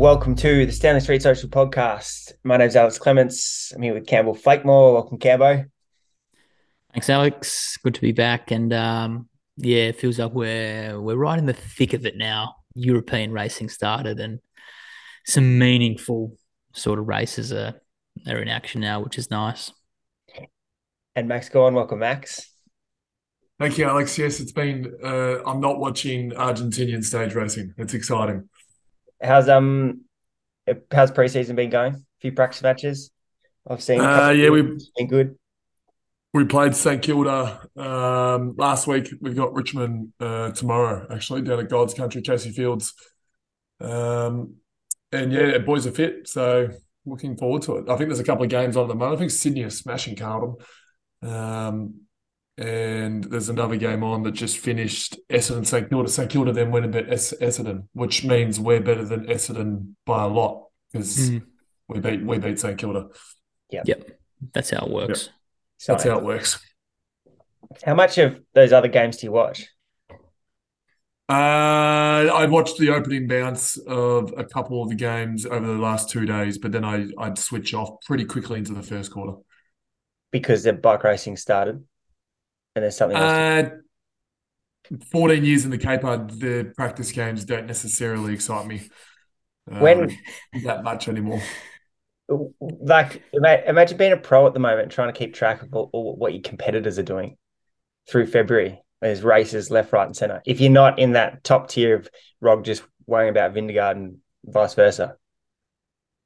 Welcome to the Stanley Street Social Podcast. My name's Alex Clements. I'm here with Campbell Flakemore. Welcome, Cambo. Thanks, Alex. Good to be back. And um, yeah, it feels like we're we're right in the thick of it now. European racing started, and some meaningful sort of races are are in action now, which is nice. And Max Gawn, welcome, Max. Thank you, Alex. Yes, it's been. Uh, I'm not watching Argentinian stage racing. It's exciting. How's um how's preseason been going? A few practice matches. I've seen. Uh, yeah, we've been good. We played St Kilda um, last week. We've got Richmond uh, tomorrow, actually, down at God's Country, Casey Fields. Um, and yeah, boys are fit, so looking forward to it. I think there's a couple of games on at the moment. I think Sydney are smashing Carlton. Um, and there's another game on that just finished Essendon St Kilda. St Kilda then went and beat es- Essendon, which means we're better than Essendon by a lot because mm. we beat we beat St Kilda. Yeah, yep, that's how it works. Yep. So that's how it works. How much of those other games do you watch? Uh, I watched the opening bounce of a couple of the games over the last two days, but then I I'd switch off pretty quickly into the first quarter because the bike racing started and there's something uh, 14 years in the caper the practice games don't necessarily excite me um, when that much anymore. Like imagine being a pro at the moment trying to keep track of what your competitors are doing through february. There's races left right and center. If you're not in that top tier of rog just worrying about vingegaard and vice versa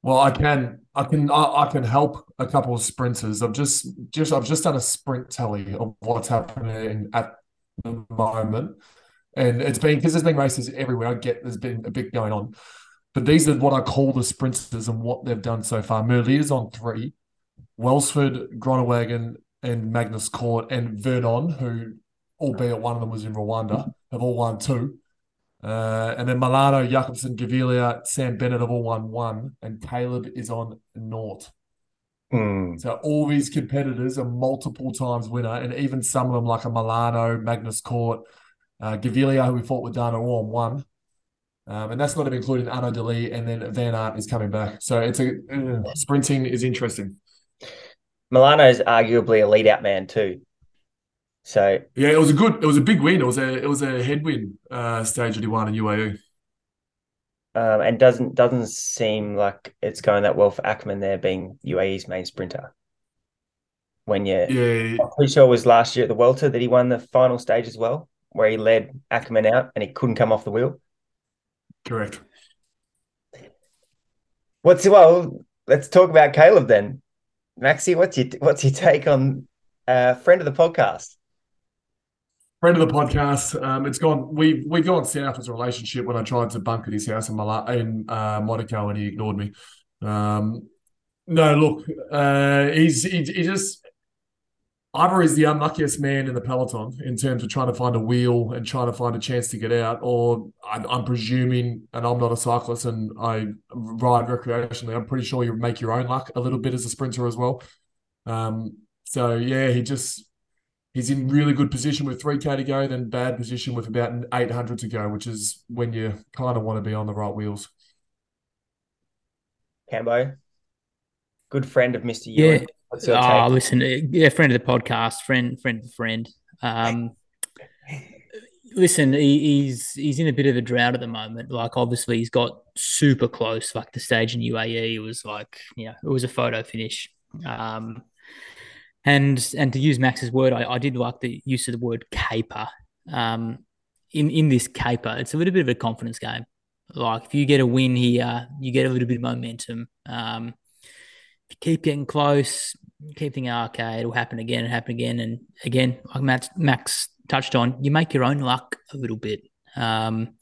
well, I can, I can, I, I, can help a couple of sprinters. I've just, just, I've just done a sprint tally of what's happening at the moment, and it's been because there's been races everywhere. I get there's been a bit going on, but these are what I call the sprinters and what they've done so far. Merlier's on three, Welsford, Groenewegen, and Magnus Cort, and Vernon, who, albeit one of them was in Rwanda, have all won two. Uh, and then Milano, Jakobsen, Gaviria, Sam Bennett have all won one, and Caleb is on naught. Mm. So all these competitors are multiple times winner, and even some of them like a Milano, Magnus Cort, uh, Gaviria, who we fought with done, are all on one. Um, and that's not even including Arnaud De Lie, and then Van Aert is coming back. So it's a uh, sprinting is interesting. Milano is arguably a lead out man too. So yeah, it was a good, it was a big win. It was a it was a headwind uh, stage that he won in UAE. Um, and doesn't doesn't seem like it's going that well for Ackermann there being UAE's main sprinter. When you, yeah, I'm pretty sure it was last year at the Welter that he won the final stage as well, where he led Ackermann out and he couldn't come off the wheel. Correct. What's well? Let's talk about Caleb then, Maxi. What's your what's your take on uh, friend of the podcast? Friend of the podcast. Um, it's gone. We we gone south as a relationship when I tried to bunk at his house in Mal- in uh, Monaco and he ignored me. Um, no, look, uh, he's he, he just either is the unluckiest man in the peloton in terms of trying to find a wheel and trying to find a chance to get out, or I'm, I'm presuming, and I'm not a cyclist and I ride recreationally. I'm pretty sure you make your own luck a little bit as a sprinter as well. Um, so yeah, he just he's in really good position with 3K to go, then bad position with about 800 to go, which is when you kind of want to be on the right wheels. Cambo, good friend of Mr. Yeah. Oh, listen, yeah, friend of the podcast, friend, friend, friend. Um, listen, he, he's he's in a bit of a drought at the moment. Like, obviously, he's got super close. Like the stage in UAE it was like, you know, it was a photo finish. Um, and and to use Max's word, I, I did like the use of the word caper. Um, in in this caper, it's a little bit of a confidence game. Like if you get a win here, you get a little bit of momentum. Um, keep getting close, keep thinking, oh, okay, it'll happen again and happen again and again. Like Max, Max touched on, you make your own luck a little bit. Um,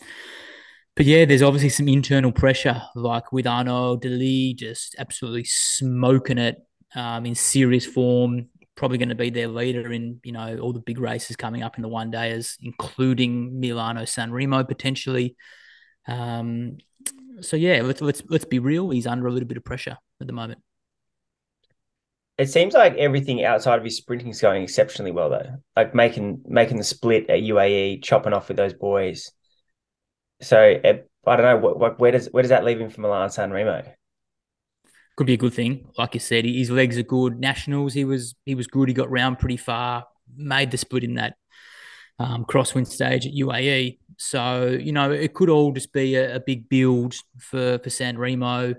but yeah, there's obviously some internal pressure, like with Arnaud De Lie just absolutely smoking it um, in serious form probably going to be their leader in you know all the big races coming up in the one days, including Milano San Remo potentially. Um, so yeah, let's let's let's be real. He's under a little bit of pressure at the moment. It seems like everything outside of his sprinting is going exceptionally well, though. Like making making the split at UAE, chopping off with those boys. So it, I don't know what, what where does where does that leave him for Milan San Remo? Could be a good thing. Like you said, his legs are good. Nationals, he was he was good. He got round pretty far, made the split in that um, crosswind stage at UAE. So you know, it could all just be a, a big build for for San Remo.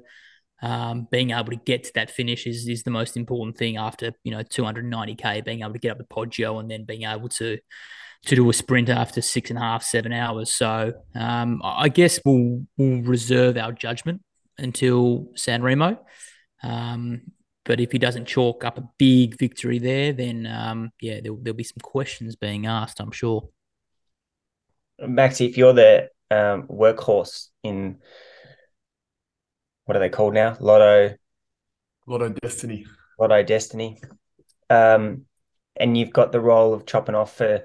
Um, being able to get to that finish is is the most important thing after you know 290k. Being able to get up the Poggio and then being able to to do a sprint after six and a half, seven hours. So um, I guess we'll we'll reserve our judgment until San Remo. Um, but if he doesn't chalk up a big victory there, then um, yeah, there'll, there'll be some questions being asked. I'm sure. Maxi, if you're the um, workhorse in what are they called now? Lotto, Lotto Dstny, Lotto Dstny, um, and you've got the role of chopping off for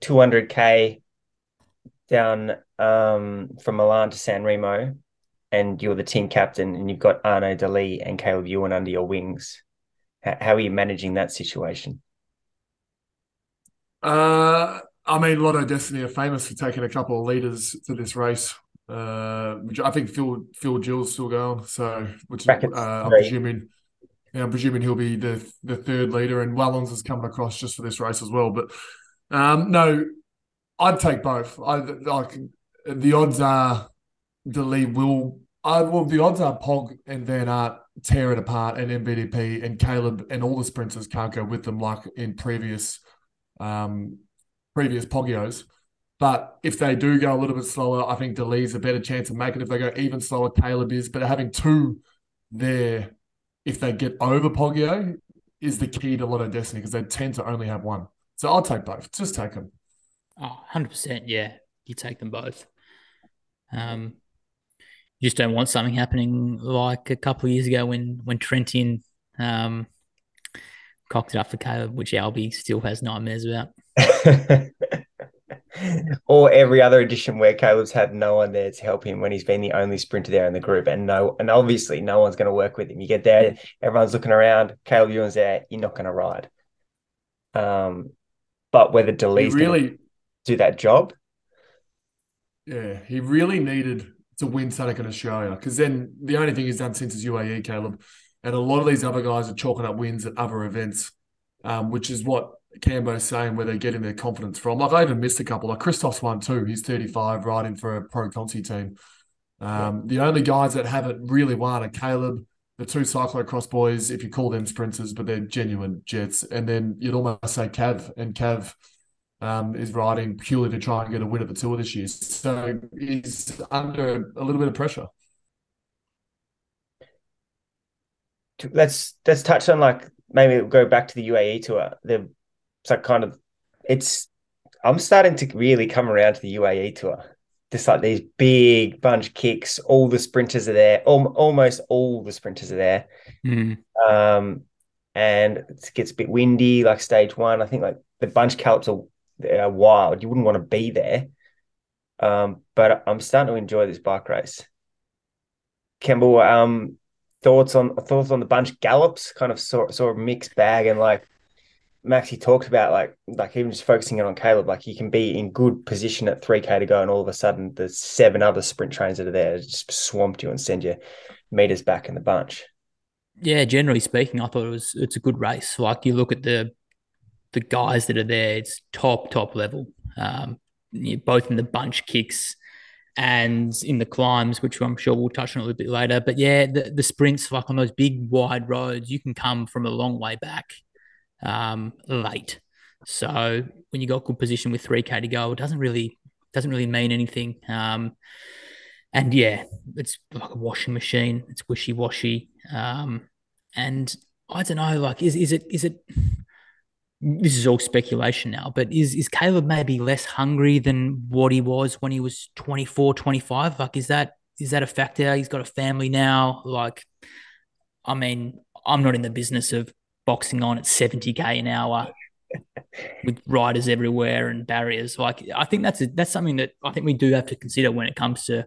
200k down um, from Milan to San Remo, and you're the team captain, and you've got Arno De and Caleb Ewan under your wings. How, are you managing that situation? Uh, I mean, Lotto Dstny are famous for taking a couple of leaders to this race, uh, which I think Phil Phil Gill's still going. So, which uh, I'm presuming, yeah, I'm presuming he'll be the the third leader, and Wellens is coming across just for this race as well. But um, no, I'd take both. I like the odds are lead will. I well, the odds are Pog and Van Aert tear it apart, and MVDP and Caleb and all the sprinters can't go with them like in previous um previous Poggios. But if they do go a little bit slower, I think De Lie's a better chance of making. It. If they go even slower, Caleb is. But having two there, if they get over Poggio, is the key to Lotto Dstny because they tend to only have one. So I'll take both. Just take them. Oh, 100%. Yeah. You take them both. Um, you just don't want something happening like a couple of years ago when when Trentin um, cocked it up for Caleb, which Albie still has nightmares about. or every other edition where Caleb's had no one there to help him when he's been the only sprinter there in the group, and no, and obviously no one's going to work with him. You get there, everyone's looking around. Caleb Ewan's there, you're not going to ride. Um, but whether De Lie's really do that job. Yeah, he really needed to win Sadek and Australia because then the only thing he's done since is UAE, Caleb. And a lot of these other guys are chalking up wins at other events, um, which is what Cambo's saying where they're getting their confidence from. Like I even missed a couple. Like Kristoff's won too. He's 35 riding for a pro Conti team. Um, the only guys that haven't really won are Caleb, the two cyclocross boys, if you call them sprinters, but they're genuine jets. And then you'd almost say Cav, and Cav um, is riding purely to try and get a win at the tour this year. So he's under a little bit of pressure. Let's let's touch on like maybe we'll go back to the UAE tour. The it's like kind of it's I'm starting to really come around to the UAE tour just like these big bunch kicks. All the sprinters are there. Al- almost all the sprinters are there. Mm. Um, and it gets a bit windy, like stage one. I think like the bunch gallops are, are wild. You wouldn't want to be there. Um, but I'm starting to enjoy this bike race. Campbell, um, thoughts on thoughts on the bunch gallops? Kind of sort sort of mixed bag, and like Maxi talked about like like even just focusing it on Caleb, like he can be in good position at 3K to go, and all of a sudden the seven other sprint trains that are there just swamped you and send you meters back in the bunch. Yeah, generally speaking, I thought it was it's a good race. Like you look at the the guys that are there, it's top, top level. Um, both in the bunch kicks and in the climbs, which I'm sure we'll touch on a little bit later. But yeah, the, the sprints, like on those big wide roads, you can come from a long way back um, late. So when you got good position with 3K to go, it doesn't really doesn't really mean anything. Um, and yeah, it's like a washing machine. It's wishy washy. Um, and I don't know, like, is is it is it? This is all speculation now, but is is Caleb maybe less hungry than what he was when he was 24, 25? Like, is that is that a factor? He's got a family now. Like, I mean, I'm not in the business of boxing on at 70k an hour with riders everywhere and barriers. Like I think that's a, that's something that I think we do have to consider when it comes to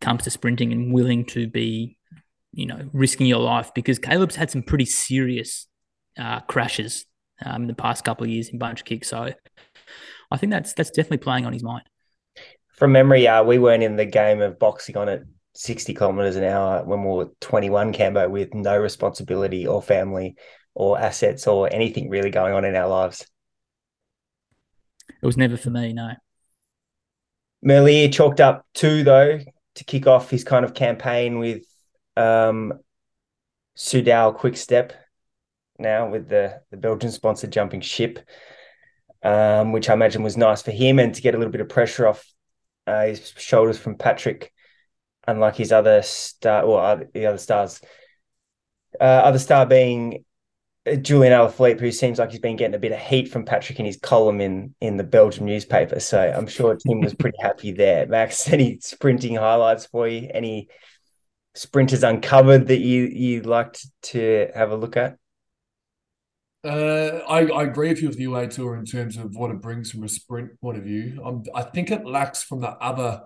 comes to sprinting and willing to be, you know, risking your life because Caleb's had some pretty serious uh, crashes um, in the past couple of years in bunch kick. So I think that's that's definitely playing on his mind. From memory, uh, we weren't in the game of boxing on it 60 kilometers an hour when we were 21 Cambo with no responsibility or family or assets or anything really going on in our lives. It was never for me, no. Merlier chalked up two though to kick off his kind of campaign with um Soudal Quick Step now with the the Belgian sponsor jumping ship, um, which I imagine was nice for him and to get a little bit of pressure off uh, his shoulders from Patrick, unlike his other star or the other stars. Uh, other star being uh, Julian Alaphilippe, who seems like he's been getting a bit of heat from Patrick in his column in in the Belgian newspaper. So I'm sure Tim was pretty happy there. Max, any sprinting highlights for you? Any sprinters uncovered that you you liked to have a look at? Uh, I, I agree with you with the UA Tour in terms of what it brings from a sprint point of view. Um, I think it lacks from the other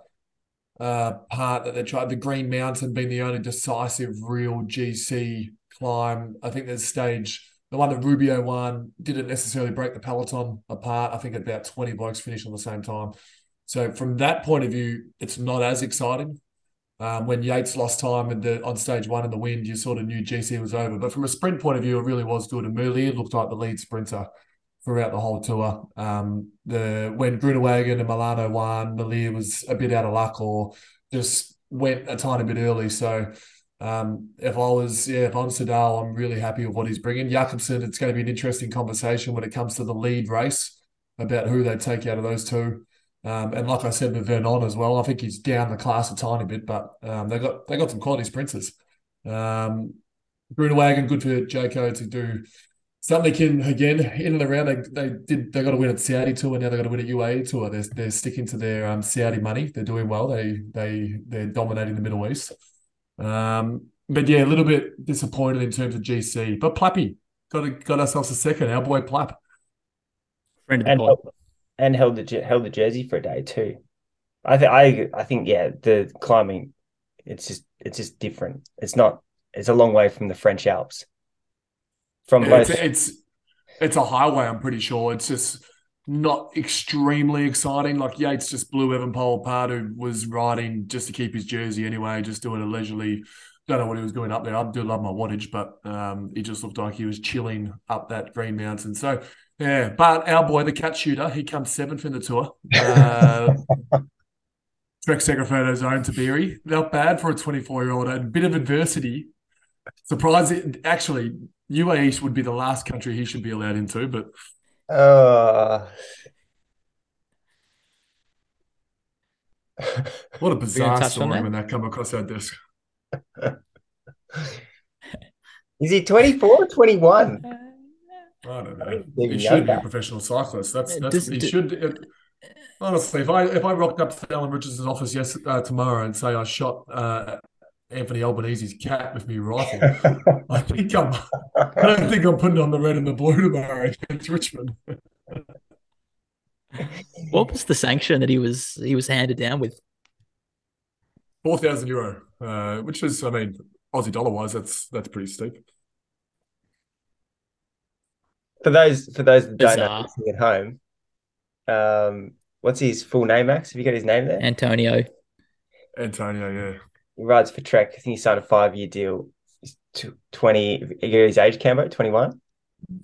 uh, part that they tried, the Green Mountain being the only decisive real GC climb. I think there's stage, the one that Rubio won didn't necessarily break the peloton apart. I think about 20 blokes finished on the same time. So from that point of view, it's not as exciting. Um, when Yates lost time in the, on stage one in the wind, you sort of knew GC was over. But from a sprint point of view, it really was good. And Merlier looked like the lead sprinter throughout the whole tour. Um, the when Groenewegen and Milano won, Merlier was a bit out of luck or just went a tiny bit early. So um, if I was, yeah, if I'm Soudal, I'm really happy with what he's bringing. Jakobsen, it's going to be an interesting conversation when it comes to the lead race about who they take out of those two. Um, and like I said with Vernon as well, I think he's down the class a tiny bit, but um, they got they got some quality sprinters. Um, Groenewegen, good for Jayco to do something can again in and around. They they did they got to win at Saudi tour, and now they got to win at UAE tour. They're they're sticking to their um, Saudi money. They're doing well. They they they're dominating the Middle East. Um, but yeah, a little bit disappointed in terms of GC. But Plappy got got ourselves a second. Our boy Plapp. Friend of the and pod. And held the held the jersey for a day too. I think I I think yeah, the climbing, it's just it's just different. It's not. It's a long way from the French Alps. From both, it's, it's it's a highway. I'm pretty sure. It's just not extremely exciting. Like Yates just blew Evenepoel apart, who was riding just to keep his jersey anyway, just doing it leisurely. Don't know what he was doing up there. I do love my wattage, but um, he just looked like he was chilling up that Green Mountain. So yeah, but our boy, the cat shooter, he comes seventh in the tour. Uh, Trek Segafredo's own Tiberi. Not bad for a 24 year old. A bit of adversity. Surprising. Actually, UAE would be the last country he should be allowed into, but uh, what a bizarre story that? when that come across our desk. is he 24 or 21? I don't know. Even He should be a professional cyclist. That's that's does- he do- should. It, honestly, if I if I rocked up to Alan Richardson's office yes uh, tomorrow and say I shot uh, Anthony Albanese's cat with me rifle, I think I'm. I don't think I'm putting on the red and the blue tomorrow against Richmond. What was the sanction that he was he was handed down with? Four thousand euro, uh, which is, I mean, Aussie dollar wise, that's that's pretty steep. For those for those that don't know Bizarre. listening at home, um, what's his full name, Max? Have you got his name there? Antonio. Antonio, yeah. He rides for Trek. I think he signed a five year deal. He's tw- 20, you get his age, Cambo, 21.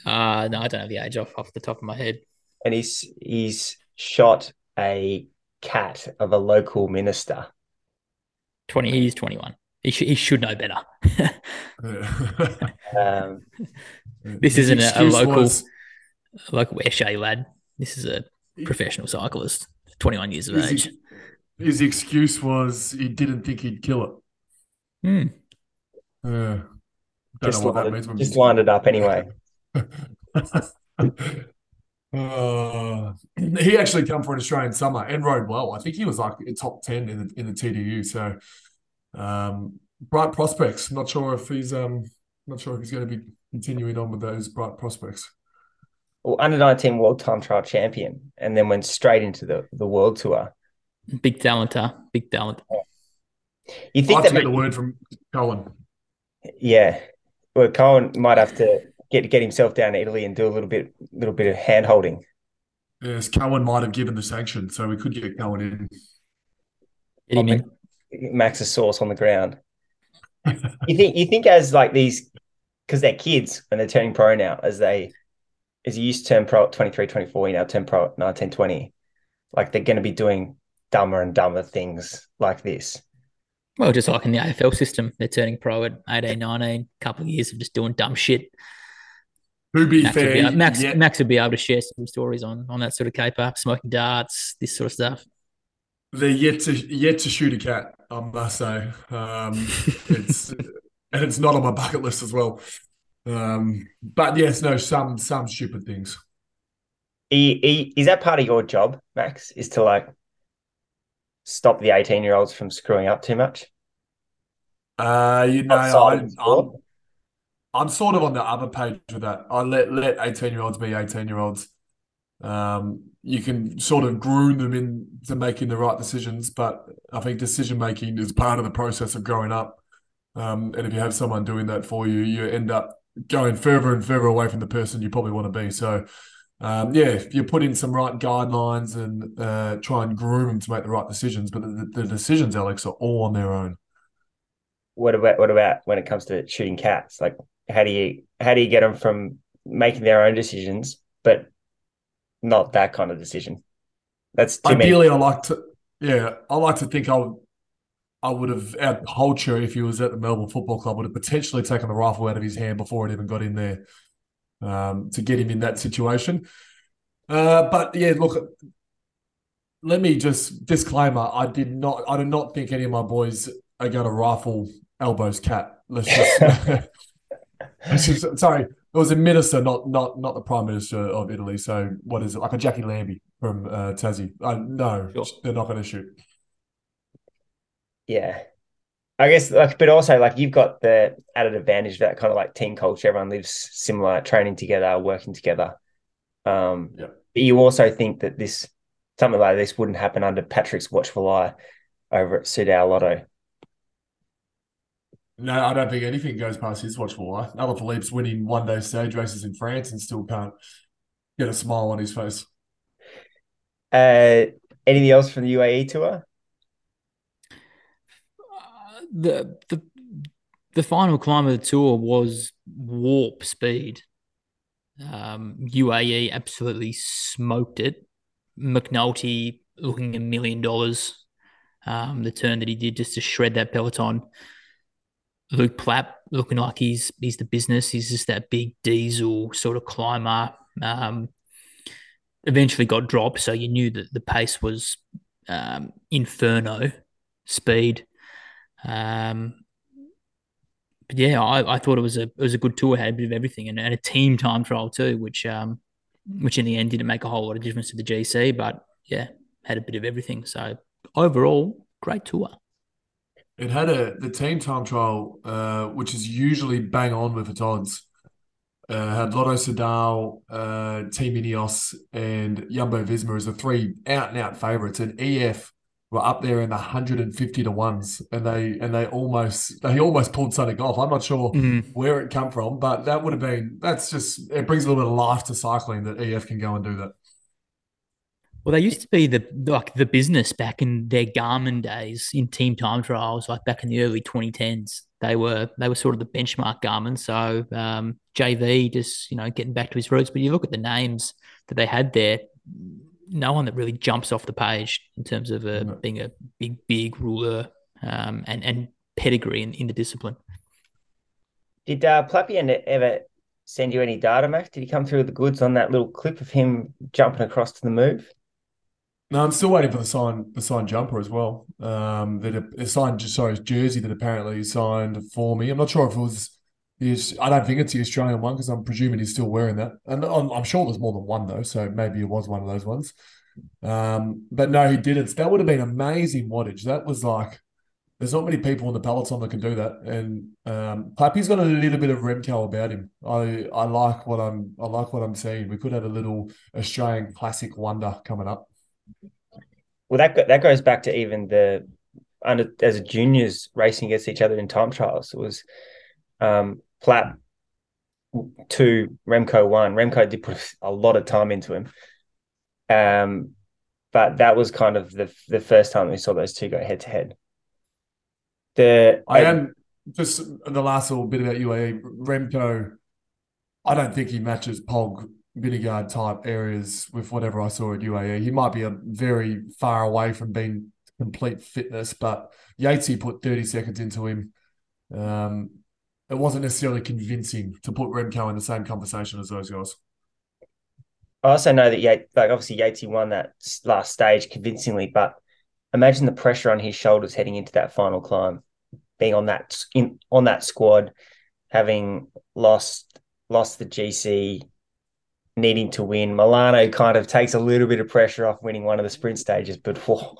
Uh no, I don't have the age off off the top of my head. And he's he's shot a cat of a local minister. Twenty. He's twenty one. He should he should know better. Um, This His isn't a- a local- was- like Eshay lad. This is a professional cyclist. Twenty one years of his, age. his excuse was he didn't think he'd kill it. Hmm. Yeah. Don't just know what that lined, means. just lined it up anyway. Uh, he actually come for an Australian summer and rode well. I think he was like top ten in the in the TDU. So um, bright prospects. Not sure if he's um not sure if he's going to be continuing on with those bright prospects. Well, under 19 world time trial champion, and then went straight into the, the world tour. Big talent, huh? Big talent. You think have that to get a word from Cohen. Yeah. Well, Cohen might have to get get himself down to Italy and do a little bit little bit of hand holding. Yes, Cohen might have given the sanction, so we could get Cohen in. Max's sauce on the ground. you think you think as like these because they're kids when they're turning pro now, as they as you used to turn pro at 23, 24, you now turn pro at 19, 20, like they're gonna be doing dumber and dumber things like this. Well, just like in the AFL system, they're turning pro at 18, 19, a couple of years of just doing dumb shit. To be Max fair, would be, Max, yeah, Max would be able to share some stories on on that sort of caper, smoking darts, this sort of stuff. They're yet to yet to shoot a cat. I must say, um, it's and it's not on my bucket list as well. Um, but yes, no, some some stupid things. He, he, is that part of your job, Max? Is to like stop the 18 year olds from screwing up too much? Uh, you know, I. I'm I'm sort of on the other page with that. I let let eighteen year olds be eighteen year olds. Um, you can sort of groom them into making the right decisions, but I think decision making is part of the process of growing up. Um, and if you have someone doing that for you, you end up going further and further away from the person you probably want to be. So, um, yeah, if you put in some right guidelines and uh, try and groom them to make the right decisions, but the, the decisions, Alex, are all on their own. What about what about when it comes to shooting cats? Like, how do you how do you get them from making their own decisions, but not that kind of decision? That's too many. Ideally, I like to, yeah, I like to think I would, I would have our culture if he was at the Melbourne Football Club would have potentially taken the rifle out of his hand before it even got in there, um, to get him in that situation. Uh, but yeah, look, let me just disclaimer: I did not, I did not think any of my boys are going to rifle elbows cat. Let's just, let's just sorry. It was a minister, not not not the prime minister of Italy. So what is it like a Jacqui Lambie from uh, Tassie? Uh, no, Sure. they're not going to shoot. Yeah. I guess like but also like you've got the added advantage of that kind of like team culture. Everyone lives similar, training together, working together. Um Yeah. but you also think that this something like this wouldn't happen under Patrick's watchful eye over at Soudal Lotto. No, I don't think anything goes past his watchful eye. Alaphilippe's winning one day stage races in France and still can't get a smile on his face. Uh anything else from the UAE tour? Uh, the the the final climb of the tour was warp speed. Um, UAE absolutely smoked it. McNulty looking a million dollars. Um, the turn that he did just to shred that peloton. Luke Plapp looking like he's he's the business. He's just that big diesel sort of climber. Um, eventually got dropped, so you knew that the pace was um, inferno speed. Um, but yeah, I, I thought it was a it was a good tour, had a bit of everything, and, and a team time trial too, which um, which in the end didn't make a whole lot of difference to the GC, but yeah, had a bit of everything. So overall, great tour. It had a the team time trial, uh, which is usually bang on with its odds. Uh, had Lotto Sedal, uh, Team Ineos, and Jumbo Visma as the three out and out favourites, and EF were up there in the hundred and fifty to ones, and they and they almost they almost pulled something off. I'm not sure Mm. where it come from, but that would have been that's just it brings a little bit of life to cycling that EF can go and do that. Well, they used to be the like the business back in their Garmin days in team time trials, like back in the early 2010s. They were they were sort of the benchmark Garmin. So um, JV just you know getting back to his roots. But you look at the names that they had there, no one that really jumps off the page in terms of uh, No. being a big big ruler um, and and pedigree in, in the discipline. Did uh, Plapian ever send you any data, Max? Did he come through with the goods on that little clip of him jumping across to the move? No, I'm still waiting for the sign the signed jumper as well. Um, that a, signed sorry jersey that apparently he signed for me. I'm not sure if it was the I don't think it's the Australian one because I'm presuming he's still wearing that, and I'm, I'm sure there's more than one though. So maybe it was one of those ones. Um, but no, he didn't. That would have been amazing wattage. That was like there's not many people in the peloton that can do that, and um, Plappy's got a little bit of Remco about him. I I like what I'm I like what I'm seeing. We could have a little Australian classic wonder coming up. Well, that that goes back to even the under as juniors racing against each other in time trials. It was um, Plapp two, Remco one. Remco did put a lot of time into him. Um, but that was kind of the the first time we saw those two go head to head. The I am just the last little bit about UAE. Remco, I don't think he matches Pog Vingegaard type areas with whatever I saw at UAE. He might be a very far away from being complete fitness, but Yatesy put 30 seconds into him. Um, it wasn't necessarily convincing to put Remco in the same conversation as those guys. I also know that Yates, like obviously Yatesy won that last stage convincingly, but imagine the pressure on his shoulders heading into that final climb, being on that in on that squad, having lost lost the GC, needing to win. Milano kind of takes a little bit of pressure off winning one of the sprint stages, but whoa,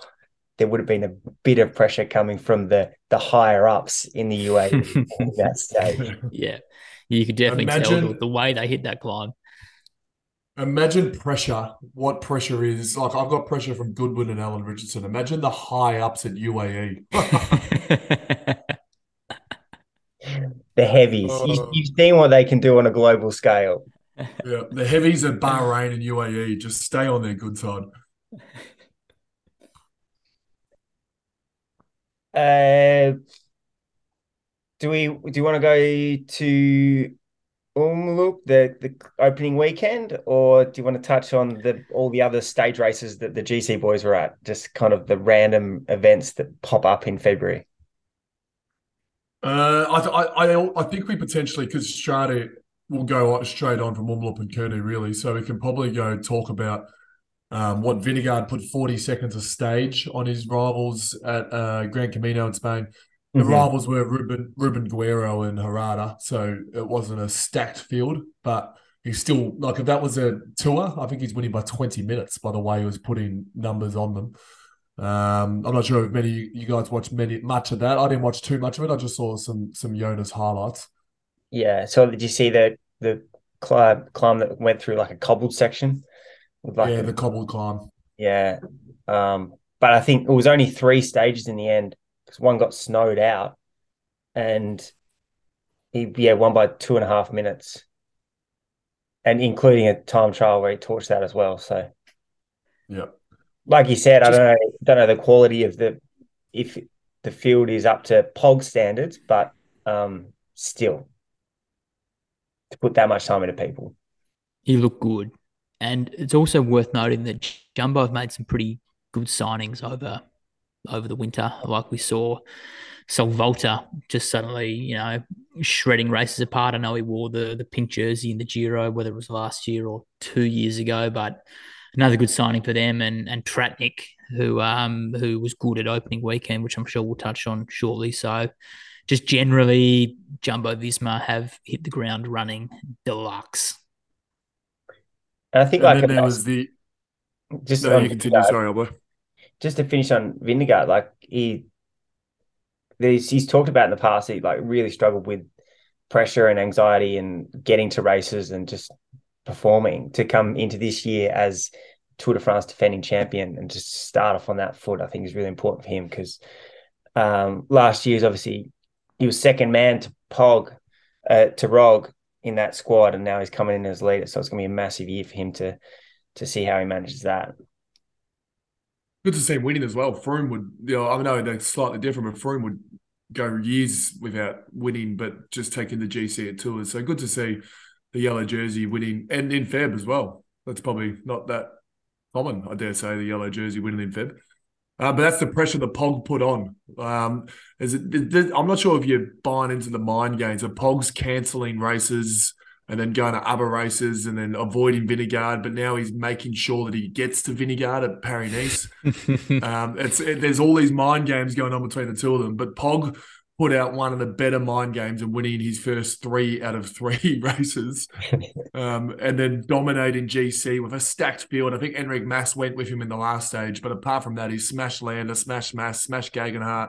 there would have been a bit of pressure coming from the the higher ups in the UA that stage. Yeah, you could definitely Imagine, tell the, the way they hit that climb. Imagine pressure. What pressure is like? I've got pressure from Goodwin and Alan Richardson. Imagine the high ups at UAE. the heavies. Uh, you, you've seen what they can do on a global scale. Yeah, the heavies at Bahrain and UAE just stay on their good side. Uh, do we do you want to go to Omloop, the the opening weekend, or do you want to touch on the all the other stage races that the GC boys were at? Just kind of the random events that pop up in February. Uh, I, I I think we potentially because Strade will go straight on from Omloop and Kuurne, really. So we can probably go talk about um, what Vingegaard put 40 seconds a stage on his rivals at uh, Gran Camino in Spain. The mm-hmm. rivals were Ruben Ruben Guerreiro and Herrada, so it wasn't a stacked field, but he's still like if that was a tour, I think he's winning by 20 minutes by the way he was putting numbers on them. Um, I'm not sure if many you guys watched many much of that. I didn't watch too much of it. I just saw some some Jonas highlights. Yeah. So did you see the the climb climb that went through like a cobbled section? Like yeah, the cobbled climb. Yeah. Um, but I think it was only three stages in the end because one got snowed out, and he yeah won by two and a half minutes, and including a time trial where he torched that as well. So yeah, like you said, Just, I don't know don't know the quality of the if the field is up to Pog standards, but um, still to put that much time into people. He looked good. And it's also worth noting that Jumbo have made some pretty good signings over over the winter. Like we saw Sol Volta just suddenly, you know, shredding races apart. I know he wore the the pink jersey in the Giro, whether it was last year or two years ago, but another good signing for them. And and Tratnik, who um who was good at opening weekend, which I'm sure we'll touch on shortly. So just generally, Jumbo Visma have hit the ground running deluxe. And I think and like there was the just no, you continue. Sorry, Albo just to finish on Vingegaard, like he, he's talked about in the past, he like really struggled with pressure and anxiety and getting to races and just performing to come into this year as Tour de France defending champion and just start off on that foot. I think is really important for him because um, last year's obviously he was second man to Pog, uh, to Rog in that squad, and now he's coming in as leader. So it's going to be a massive year for him to to see how he manages that. Good to see him winning as well. Froome would, you know, I know they're slightly different, but Froome would go years without winning, but just taking the GC at tours. So good to see the yellow jersey winning and in Feb as well. That's probably not that common, I dare say, the yellow jersey winning in Feb. Uh, but that's the pressure that Pog put on. Um, is it, I'm not sure if you're buying into the mind games of Pog's cancelling races and then going to other races and then avoiding Vingegaard. But now he's making sure that he gets to Vingegaard at Paris Nice. um, it's it, there's all these mind games going on between the two of them. But Pog put out one of the better mind games and winning his first three out of three races, um, and then dominating GC with a stacked field. I think Enric Mas went with him in the last stage, but apart from that, he smashed Landa, smashed Mas, smashed Geoghegan,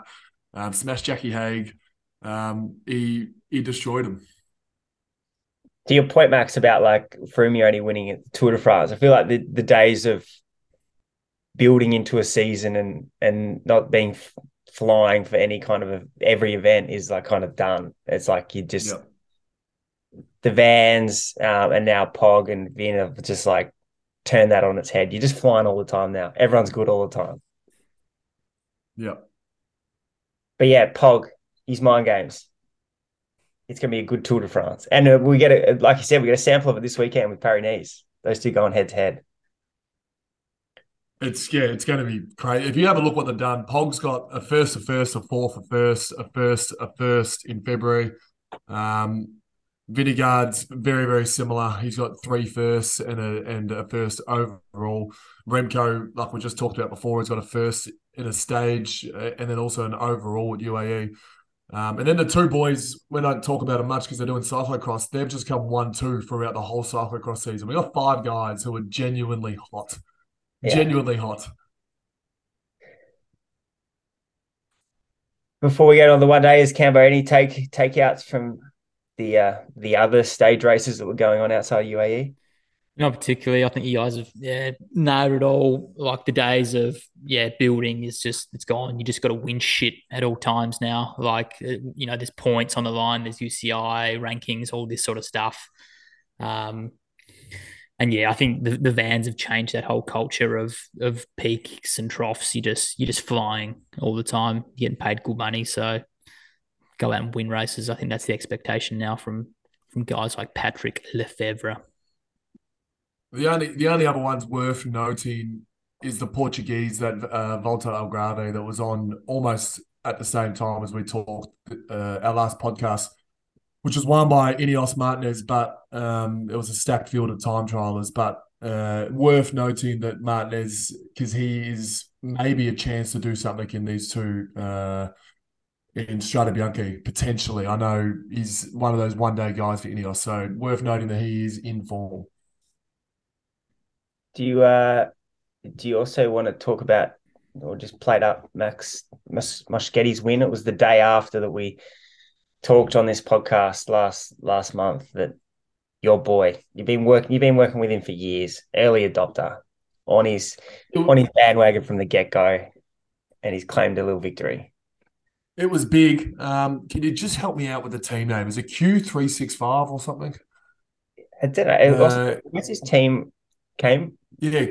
um, smashed Jackie Haig. Um, he he destroyed him to your point, Max, about like Froome only winning at Tour de France, I feel like the, the days of building into a season and and not being flying for any kind of a, every event is like kind of done. It's like you just yep. the Vans um, and now Pog and Vina just like turn that on its head. You're just flying all the time now. Everyone's good all the time. Yeah. But yeah, Pog, his mind games. It's going to be a good Tour de France. And uh, we get a, like you said, we get a sample of it this weekend with Paris Those two going head to head. It's yeah, it's going to be crazy. If you have a look what they've done, Pog's got a first, a first, a fourth, a first, a first, a first in February. Um, Vingegaard's very, very similar. He's got three firsts and a and a first overall. Remco, like we just talked about before, he's got a first in a stage uh, and then also an overall at UAE. Um, and then the two boys, we don't talk about them much because they're doing cyclocross. They've just come one, two throughout the whole cyclocross season. We got five guys who are genuinely hot, yeah. genuinely hot. Before we get on the one day, is Cambo any take takeouts from the uh, the other stage races that were going on outside UAE? Not particularly. I think you guys have yeah nailed it all. Like the days of yeah building is just it's gone. You just got to win shit at all times now. Like uh, you know, there's points on the line. There's UCI rankings, all this sort of stuff. Um, and yeah, I think the, the vans have changed that whole culture of of peaks and troughs. You just you're just flying all the time, getting paid good money. So go out and win races. I think that's the expectation now from from guys like Patrick Lefevere. The only the only other ones worth noting is the Portuguese that uh, Volta Algarve that was on almost at the same time as we talked uh, our last podcast, which was won by Ineos Martinez, but um, it was a stacked field of time trialers. But uh, worth noting that Martinez, because he is maybe a chance to do something in these two uh, in Strade Bianche potentially. I know he's one of those one day guys for Ineos, so worth noting that he is in form. Do you uh do you also want to talk about or just played up Max Moschetti's win? It was the day after that we talked on this podcast last last month that your boy you've been working you've been working with him for years, early adopter on his on his bandwagon from the get go, and he's claimed a little victory. It was big. Um, can you just help me out with the team name? Is it Q three six five or something? I don't know. It was, uh, what's his team came? Yeah,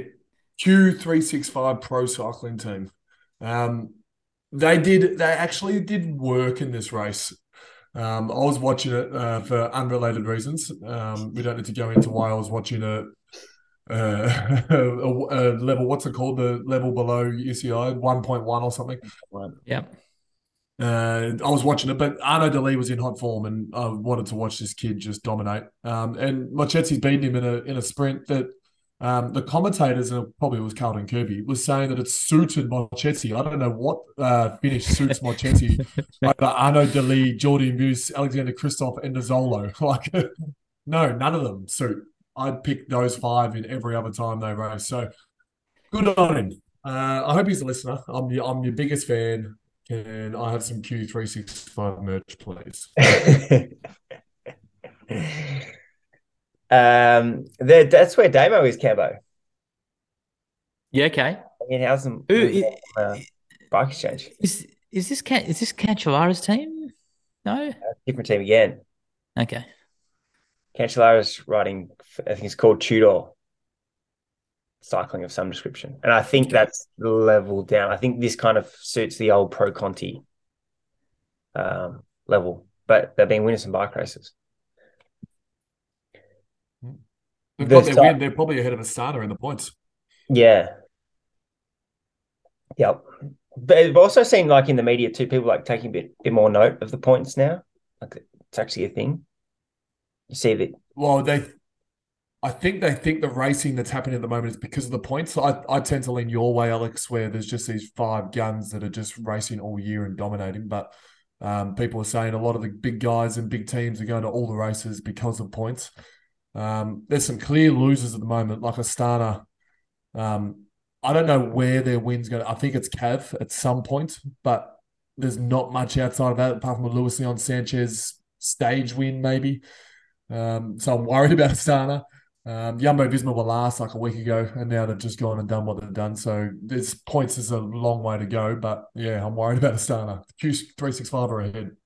Q three six five Pro Cycling Team. Um, they did. They actually did work in this race. Um, I was watching it uh, for unrelated reasons. Um, we don't need to go into why I was watching it. Uh, a, a, level, what's it called? The level below UCI, one point one or something. Yeah. Uh, I was watching it, but Arnaud De Lie was in hot form, and I wanted to watch this kid just dominate. Um, and Moschetti's beaten him in a in a sprint that um, the commentators, and probably it was Carlton Kirby, was saying that it suited Moschetti. I don't know what uh, finish suits Moschetti over Arnaud De Lie, Jordan Buse, Alexander Kristoff, and Nizzolo. Like, no, none of them suit. I'd pick those five in every other time they race. So good on him. Uh, I hope he's a listener. I'm your, I'm your biggest fan. Can I have some Q365 merch, please? um, that's where Damo is, Cambo. Yeah, okay. I mean, how's uh, bike exchange? Is is this is this Cancellara's team? No, uh, different team again. Okay. Cancellara's riding. I think it's called Tudor cycling of some description. And I think that's level down. I think this kind of suits the old Pro Conti um, level, but they've been winning some bike races. They've got their win. They're probably ahead of Astana in the points. Yeah. Yep. But I've also seen like in the media too, people like taking a bit, bit more note of the points now. Like it's actually a thing. You see that. Well, they I think they think the racing that's happening at the moment is because of the points. I, I tend to lean your way, Alex, where there's just these five guns that are just racing all year and dominating. But um, people are saying a lot of the big guys and big teams are going to all the races because of points. Um, there's some clear losers at the moment, like Astana. Um, I don't know where their win's going. I think it's Cav at some point, but there's not much outside of that apart from a Luis Leon Sanchez stage win, maybe. Um, so I'm worried about Astana. Um, Jumbo Visma were last like a week ago, and now they've just gone and done what they've done. So there's points is a long way to go, but yeah, I'm worried about Astana. Q three six five are ahead.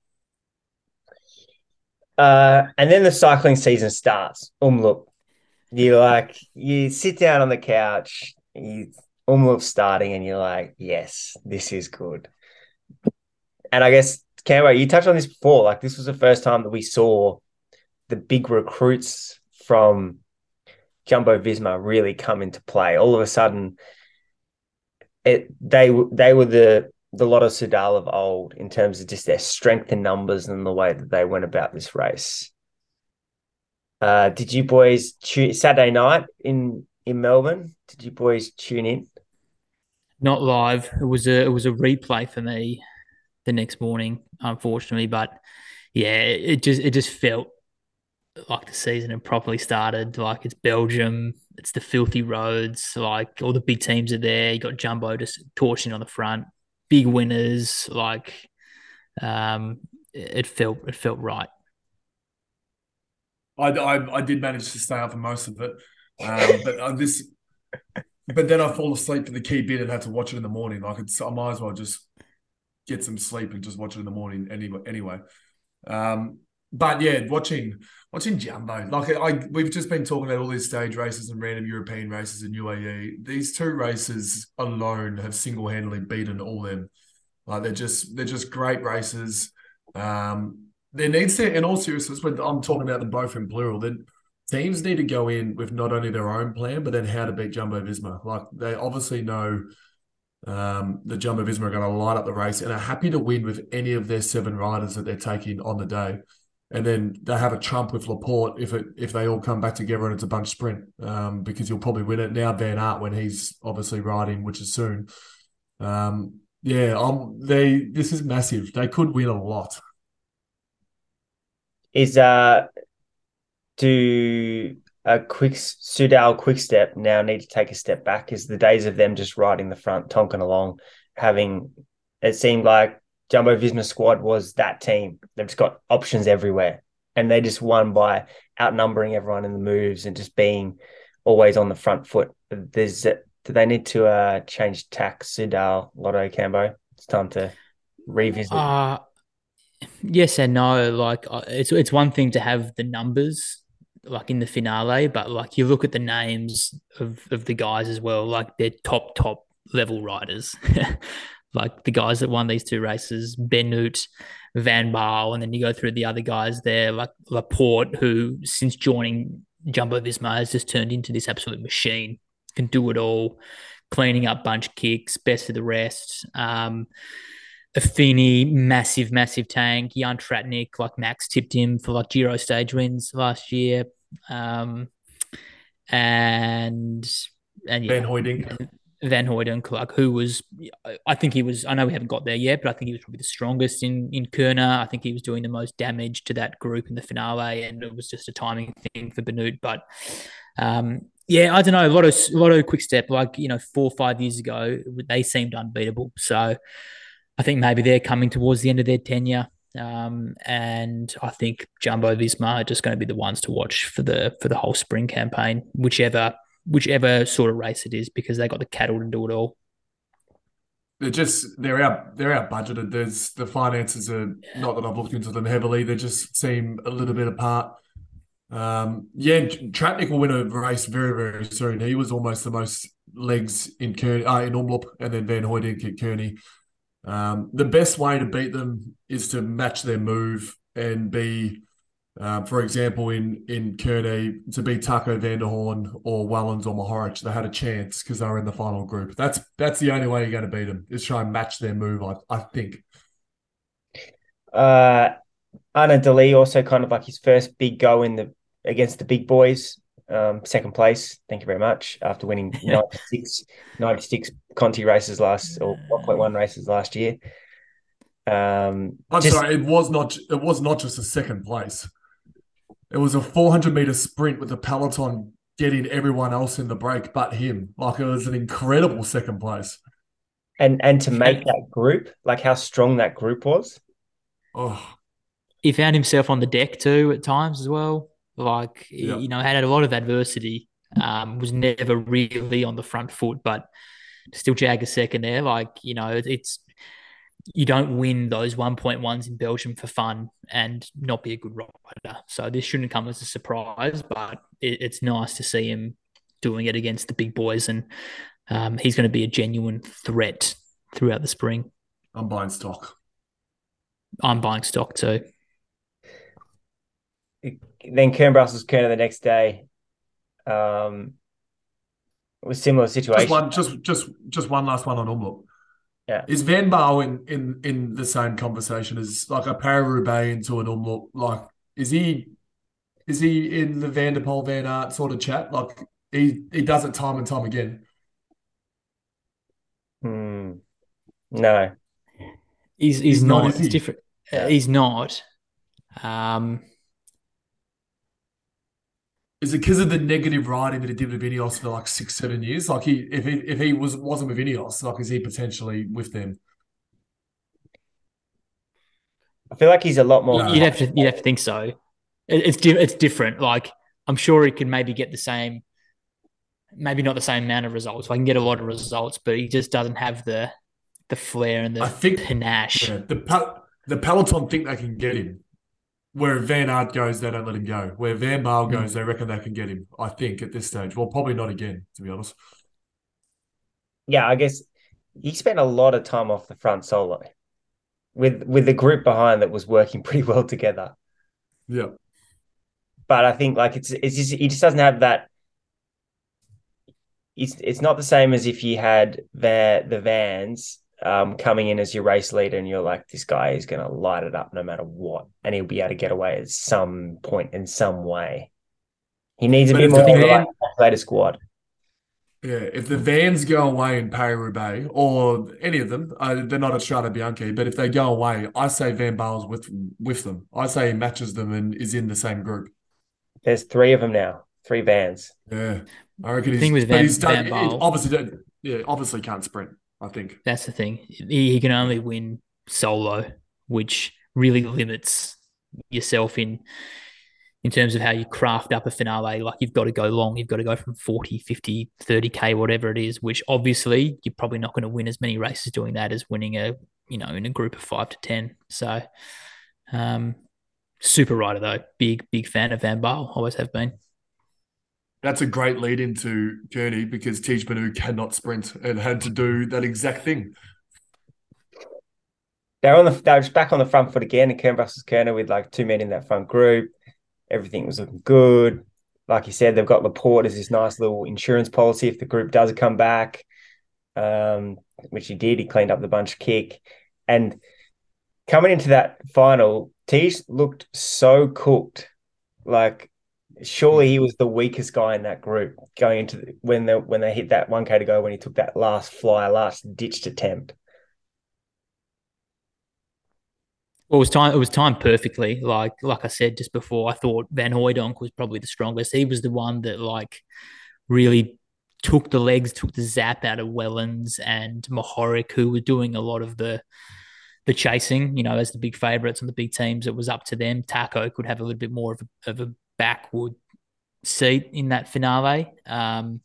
Uh, and then the cycling season starts. Um, look, You like you sit down on the couch, you almost starting, and you're like, yes, this is good. And I guess Cambo, you touched on this before. Like this was the first time that we saw the big recruits from Jumbo Visma really come into play. All of a sudden, it they they were the the lot of Soudal of old in terms of just their strength in numbers and the way that they went about this race. Uh, did you boys tune Saturday night in in Melbourne? Did you boys tune in? Not live. It was a it was a replay for me the next morning, unfortunately. But yeah, it just it just felt like the season had properly started. Like it's Belgium, it's the filthy roads. Like all the big teams are there. You got Jumbo just torching on the front, big winners. Like um, it felt it felt right. I, I, I did manage to stay up for most of it, um, but uh, this, but then I fall asleep for the key bit and had to watch it in the morning. Like it's, I might as well just get some sleep and just watch it in the morning anyway. Anyway, um, but yeah, watching watching Jumbo, like I, we've just been talking about all these stage races and random European races in UAE. These two races alone have single handedly beaten all them. Like they're just they're just great races. Um, there needs to, in all seriousness, when I'm talking about them both in plural, then teams need to go in with not only their own plan, but then how to beat Jumbo Visma. Like they obviously know um, the Jumbo Visma are going to light up the race and are happy to win with any of their seven riders that they're taking on the day. And then they have a trump with Laporte if it if they all come back together and it's a bunch sprint um, because you'll probably win it. Now Van Aert when he's obviously riding, which is soon. Um, yeah, um, they this is massive. They could win a lot. Is uh, do a quick Soudal quick step now need to take a step back? Is the days of them just riding the front, tonking along, having it seemed like Jumbo Visma squad was that team. They've just got options everywhere, and they just won by outnumbering everyone in the moves and just being always on the front foot. There's do they need to uh, change tack Soudal Lotto Cambo? It's time to revisit. Uh, yes and no. Like uh, it's it's one thing to have the numbers like in the finale, but like you look at the names of of the guys as well, like they're top top level riders. like the guys that won these two races, Benoot, Van Baal, and then you go through the other guys there, like Laporte, who since joining Jumbo Visma has just turned into this absolute machine, can do it all, cleaning up bunch kicks, best of the rest. Um, Affini, massive, massive tank. Jan Tratnik, like Max tipped him for like Giro stage wins last year. Um, and and yeah, Van Hooydonk. Van Hooydonk, like who was, I think he was. I know we haven't got there yet, but I think he was probably the strongest in in Kuurne. I think he was doing the most damage to that group in the finale, and it was just a timing thing for Benoot. But um, yeah, I don't know. A lot of a lot of quick step, like you know, four or five years ago, they seemed unbeatable. So I think maybe they're coming towards the end of their tenure. Um, and I think Jumbo Visma are just going to be the ones to watch for the for the whole spring campaign, whichever whichever sort of race it is, because they got the cattle to do it all. They're just they're out they're out budgeted. There's the finances are not that I've looked into them heavily. They just seem a little bit apart. Um, yeah, Tratnik will win a race very very soon. He was almost the most legs in Kuurne, uh, in Omloop, and then Van Hooydonk at Kuurne. Um, the best way to beat them is to match their move and be um, for example, in in Kuurne, to be Taco van der Hoorn or Wellens or Mohoric, they had a chance because they were in the final group. That's that's the only way you're going to beat them is try and match their move. I, I think. Uh, Arnaud De also kind of like his first big go in the against the big boys. Um, second place. Thank you very much. After winning 96, 96 Conti races last or 1.1 races last year. Um, I'm just, sorry, it was not. It was not just a second place. It was a 400 meter sprint with the peloton getting everyone else in the break but him. Like it was an incredible second place. And and to make that group, like how strong that group was. Oh. He found himself on the deck too at times as well. Like yep. you know, had a lot of adversity. Um, was never really on the front foot, but still jag a second there. Like you know, it's you don't win those 1.1s in Belgium for fun and not be a good rider. So this shouldn't come as a surprise, but it, it's nice to see him doing it against the big boys. And um, he's going to be a genuine threat throughout the spring. I'm buying stock. I'm buying stock too. Then Kuurne Brussels Kuurne the next day. Um, it was similar situation. Just one, just just just one last one on Omloop. Yeah. Is Van Baal in, in in the same conversation as like a Paris into an Omloop? Like, is he is he in the Van der Poel Van Aert sort of chat? Like he he does it time and time again. Hmm. No. He's he's, He's not. not, is it's he? different. Uh, Yeah. He's not. Um, Is it because of the negative riding that he did with Ineos for like six, seven years? Like he, if he, if he was wasn't with Ineos, like is he potentially with them? I feel like he's a lot more. No. you'd have to you'd have to think so. It, it's di- it's different. Like I'm sure he can maybe get the same, maybe not the same amount of results. I can get a lot of results, but he just doesn't have the the flair and the I think- panache. Yeah, the pa- the peloton think they can get him. Where Van Aert goes, they don't let him go. Where Van Baal goes, hmm. they reckon they can get him. I think at this stage. Well, probably not again, to be honest. yeah, I guess he spent a lot of time off the front solo with with the group behind that was working pretty well together. Yeah, But I think like it's it's just he just doesn't have that. It's it's not the same as if you had the the vans um, coming in as your race leader and you're like this guy is going to light it up no matter what and he'll be able to get away at some point in some way. He needs a But bit more the of a van- like, later squad. yeah. If the vans go away in Paris Roubaix or any of them, uh, they're not a Strade Bianche. But if they go away, I say Van Baal's with with them. I say he matches them and is in the same group. There's three of them now, three vans. Yeah, I reckon The he's. thing with but Van- he's done. Van Baal- he obviously, yeah, obviously can't sprint. I think. That's the thing. He, can only win solo, which really limits yourself in in terms of how you craft up a finale. Like you've got to go long, you've got to go from 40, 50, 30k, whatever it is, which obviously you're probably not going to win as many races doing that as winning a, you know, in a group of five to 10. So, um, super rider though. Big, big fan of Van Baal. Always have been. That's a great lead into Kuurne because Tiesj Benoot cannot sprint and had to do that exact thing. They're on the they're just back on the front foot again and Kuurne Brussels Kuurne with like two men in that front group. Everything was looking good. Like you said, they've got Laporte as this nice little insurance policy if the group does come back. Um, which he did. He cleaned up the bunch kick. And coming into that final, Tiesj looked so cooked. Like surely he was the weakest guy in that group going into the, when they when they hit that 1k to go when he took that last flyer, last ditched attempt. Well, it was time. It was timed perfectly. Like like I said just before, I thought Van Hooydonk was probably the strongest. He was the one that like really took the legs, took the zap out of Wellens and Mohoric, who were doing a lot of the the chasing. You know, as the big favourites on the big teams, it was up to them. Taco could have a little bit more of a, of a backward seat in that finale. Um,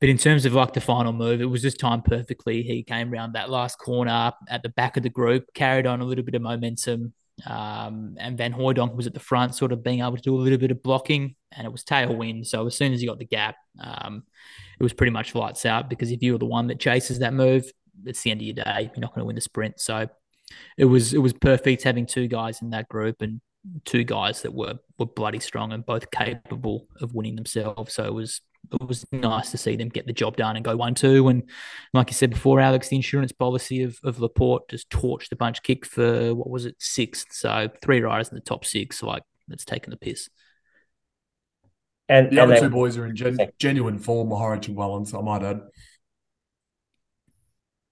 but in terms of like the final move, it was just timed perfectly. He came around that last corner at the back of the group, carried on a little bit of momentum. Um, and Van Hooydonk was at the front, sort of being able to do a little bit of blocking, and it was tailwind. So as soon as he got the gap, um, it was pretty much lights out because if you're the one that chases that move, it's the end of your day. You're not going to win the sprint. So it was it was perfect having two guys in that group and two guys that were were bloody strong and both capable of winning themselves. So it was it was nice to see them get the job done and go one two. And like you said before, Alex, the insurance policy of of Laporte just torched the bunch kick for what was it sixth. So three riders in the top six, like that's taking the piss. And The and other they- two boys are in gen- genuine form, Mohoric and Wellens, I might add.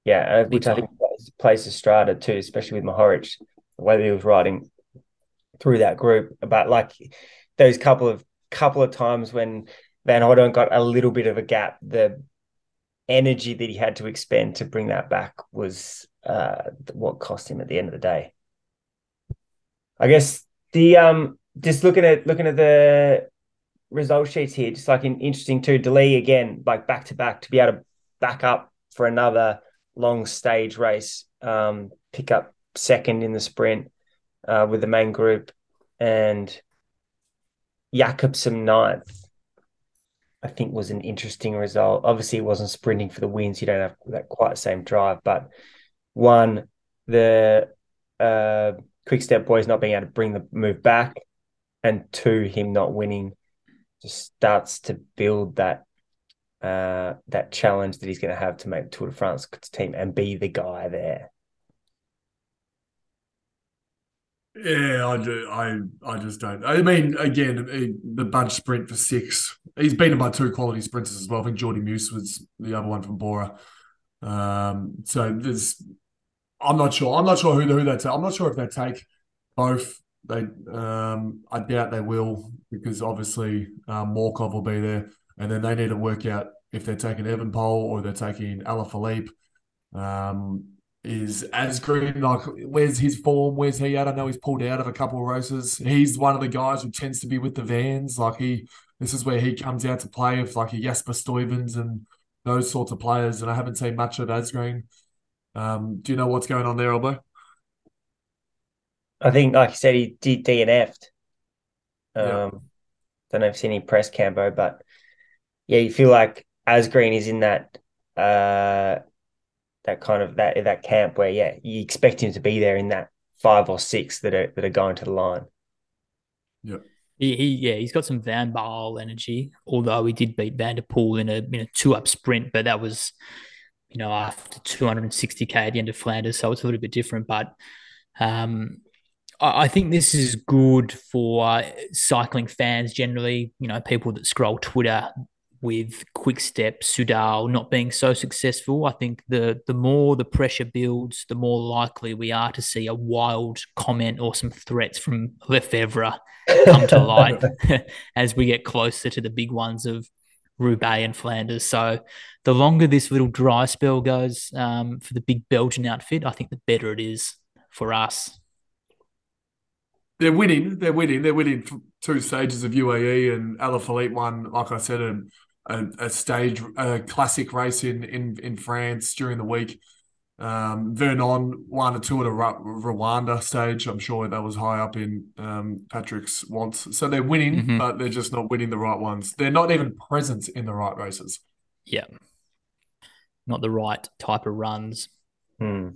Yeah, uh, which I think plays, plays to Strade too, especially with Mohoric, the way that he was riding through that group. But like those couple of couple of times when Van Hooydonk got a little bit of a gap, the energy that he had to expend to bring that back was uh, what cost him at the end of the day. I guess the um just looking at looking at the result sheets here, just like in, interesting too. De Lie again, like back to back to be able to back up for another long stage race. Um, pick up second in the sprint uh, with the main group, and Jakobsen ninth. I think was an interesting result. Obviously, it wasn't sprinting for the wins. You don't have that quite same drive, but one, the uh, quick step boys not being able to bring the move back, and two, him not winning just starts to build that uh, that challenge that he's going to have to make the Tour de France team and be the guy there. Yeah, I do. I I just don't. I mean, again, the bunch sprint for six. He's beaten by two quality sprinters as well. I think Jordi Meeus was the other one from Bora. Um, so there's. I'm not sure. I'm not sure who who they take. I'm not sure if they take both. They. Um, I doubt they will because obviously um, Morkov will be there and then they need to work out if they're taking Evenepoel or they're taking Alaphilippe. Um, is Asgreen like where's his form? Where's he at? I know he's pulled out of a couple of races. He's one of the guys who tends to be with the vans. Like he, this is where he comes out to play with like a Jasper Stuyvens and those sorts of players. And I haven't seen much of Asgreen. Um, do you know what's going on there, Albo? I think, like you said, he did DNF'd. Um, yeah. Don't know if seen any press campo, but yeah, you feel like Asgreen is in that uh that kind of that that camp where yeah, you expect him to be there in that five or six that are that are going to the line. Yeah. He, he yeah, he's got some Van Baal energy, although he did beat Van der Poel in a in a two up sprint, but that was you know after 260k at the end of Flanders, so it's a little bit different. But um, I think this is good for cycling fans generally. You know, people that scroll Twitter with Quickstep, Soudal not being so successful, I think the the more the pressure builds, the more likely we are to see a wild comment or some threats from Lefevere come to light as we get closer to the big ones of Roubaix and Flanders. So the longer this little dry spell goes um, for the big Belgian outfit, I think the better it is for us. They're winning. They're winning. They're winning two stages of UAE and Alaphilippe won, like I said, and a, a stage, a classic race in in in France during the week. Um, Vernon won a tour to Rwanda stage. I'm sure that was high up in um, Patrick's wants. So they're winning, mm-hmm. but they're just not winning the right ones. They're not even present in the right races. Yeah. Not the right type of runs. Hmm.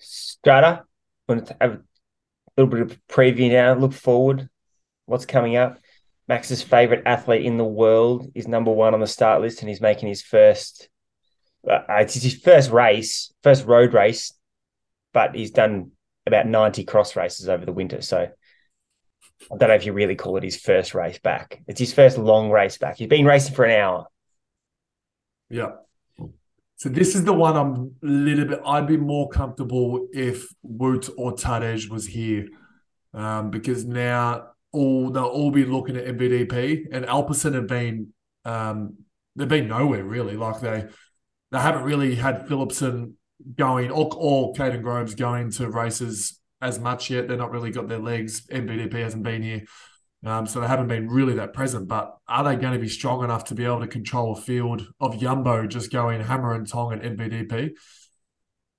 Strade, want to have a little bit of preview now. Look forward. What's coming up? Max's favorite athlete in the world is number one on the start list, and he's making his first. Uh, it's his first race, first road race, but he's done about ninety cross races over the winter. So I don't know if you really call it his first race back. It's his first long race back. He's been racing for an hour. Yeah. So this is the one I'm a little bit. I'd be more comfortable if Wout or Tadej was here, um, because now all they'll all be looking at MVDP and Alpecin have been um, they've been nowhere really. Like they they haven't really had Philipsen going or or Kaden Groves going to races as much yet. They're not really got their legs. MVDP hasn't been here. Um, so they haven't been really that present, but are they going to be strong enough to be able to control a field of Yumbo just going hammer and tong at MVDP?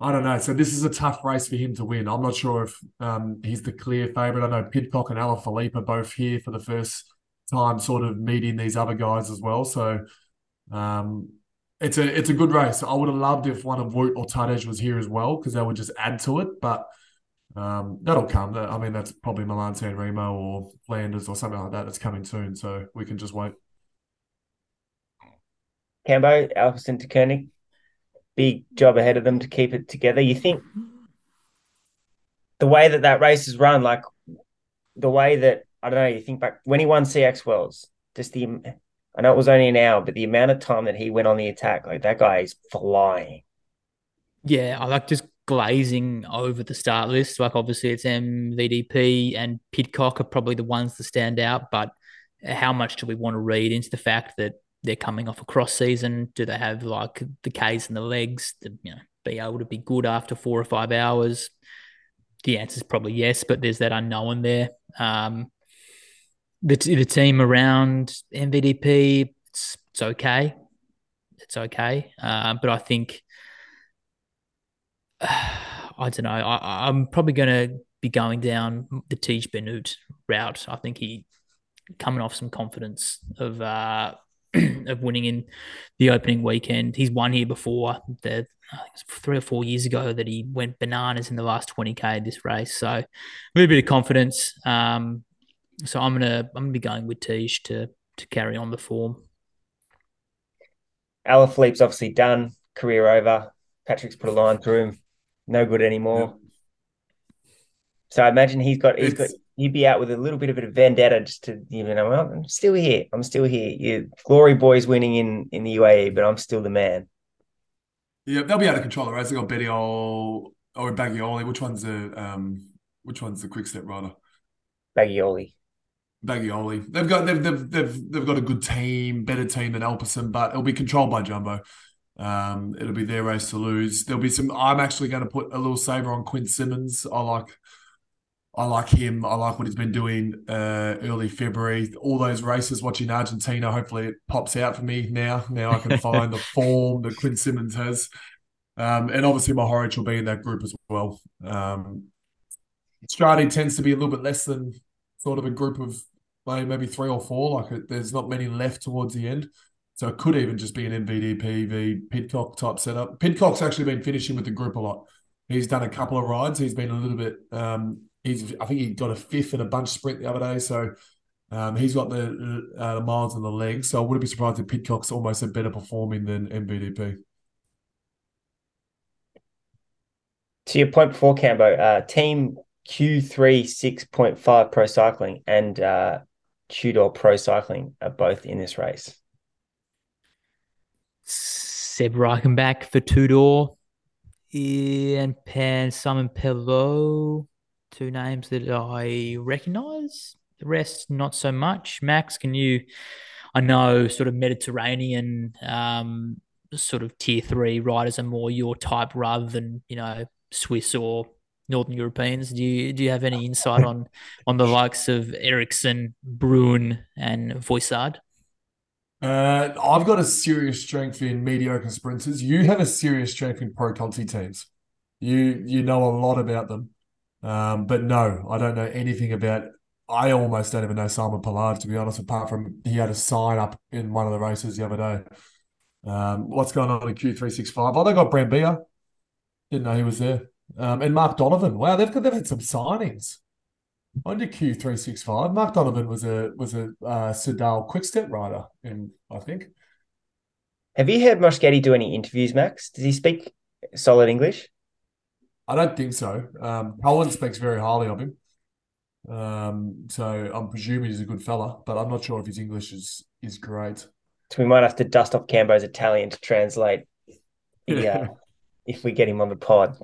I don't know. So this is a tough race for him to win. I'm not sure if um, he's the clear favourite. I know Pidcock and Alaphilippe are both here for the first time, sort of meeting these other guys as well. So um, it's a it's a good race. I would have loved if one of Wout or Tadej was here as well because that would just add to it. But um, that'll come. I mean, that's probably Milan San Remo or Flanders or something like that that's coming soon. So we can just wait. Cambo, Alpecin Deceuninck big job ahead of them to keep it together. You think the way that that race is run, like the way that I don't know, you think back when he won CX Worlds, just the I know it was only an hour, but the amount of time that he went on the attack, like that guy is flying. Yeah, I like just glazing over the start list. Like obviously it's MVDP and Pidcock are probably the ones to stand out, but how much do we want to read into the fact that they're coming off a cross season? Do they have like the K's and the legs to you know be able to be good after four or five hours? The answer is probably yes, but there's that unknown there. Um, the the team around MVDP, it's, it's okay, it's okay, uh, but I think I don't know. I, I'm probably going to be going down the Tiesj Benoot route. I think he coming off some confidence of uh, of winning in the opening weekend. He's won here before. The three or four years ago that he went bananas in the last 20k this race. So a little bit of confidence. Um, so I'm gonna I'm gonna be going with Tiesj to to carry on the form. Alaphilippe's obviously done, career over. Patrick's put a line through him, no good anymore. So I imagine he's got he's it's, got he'd be out with a little bit of a vendetta just to you know well, I'm still here, I'm still here. You, Glory Boys winning in in the UAE, but I'm still the man. Yeah, they'll be out of control the race. They got Betty or Bagioli. Which one's the um which one's the quick step rider? Bagioli. Bagioli. They've got they've, they've they've they've got a good team, better team than Alpecin, but it'll be controlled by Jumbo. Um, it'll be their race to lose. There'll be some. I'm actually going to put a little saver on Quinn Simmons. I like, I like him. I like what he's been doing uh, early February. All those races watching Argentina. Hopefully, it pops out for me now. Now I can find the form that Quinn Simmons has, um, and obviously Mohoric will be in that group as well. Um, Strade tends to be a little bit less than sort of a group of maybe three or four. Like there's not many left towards the end. So it could even just be an MVDP v Pidcock type setup. Pidcock's actually been finishing with the group a lot. He's done a couple of rides. He's been a little bit. Um, he's I think he got a fifth in a bunch sprint the other day. So um, he's got the, uh, the miles in the legs. So I wouldn't be surprised if Pidcock's almost a better performing than MVDP. To your point before, Cambo, uh, team Q3 6.5 Pro Cycling and uh, Tudor Pro Cycling are both in this race. Seb Reichenbach for Tudor and Pan Simon Pellaud, two names that I recognise. The rest, not so much. Max, can you? I know sort of Mediterranean, um, sort of tier three riders are more your type rather than you know Swiss or Northern Europeans. Do you do you have any insight on on the likes of Ericsson, Bruin, and Voisard? Uh, I've got a serious strength in mediocre sprinters. You have a serious strength in pro Conti teams. You you know a lot about them, um, but no, I don't know anything about. I almost don't even know Simon Pellaud to be honest. Apart from he had a sign up in one of the races the other day. Um, what's going on in Q three six five? Oh, they got Brambilla. Didn't know he was there. Um, and Mark Donovan. Wow, they've they've had some signings. Under Q three six five, Mark Donovan was a was a uh, Soudal quickstep rider, in I think. Have you heard Moschetti do any interviews, Max? Does he speak solid English? I don't think so. Um, speaks very highly of him, um, so I'm presuming he's a good fella, but I'm not sure if his English is is great. So we might have to dust off Cambo's Italian to translate. Yeah, if we get him on the pod.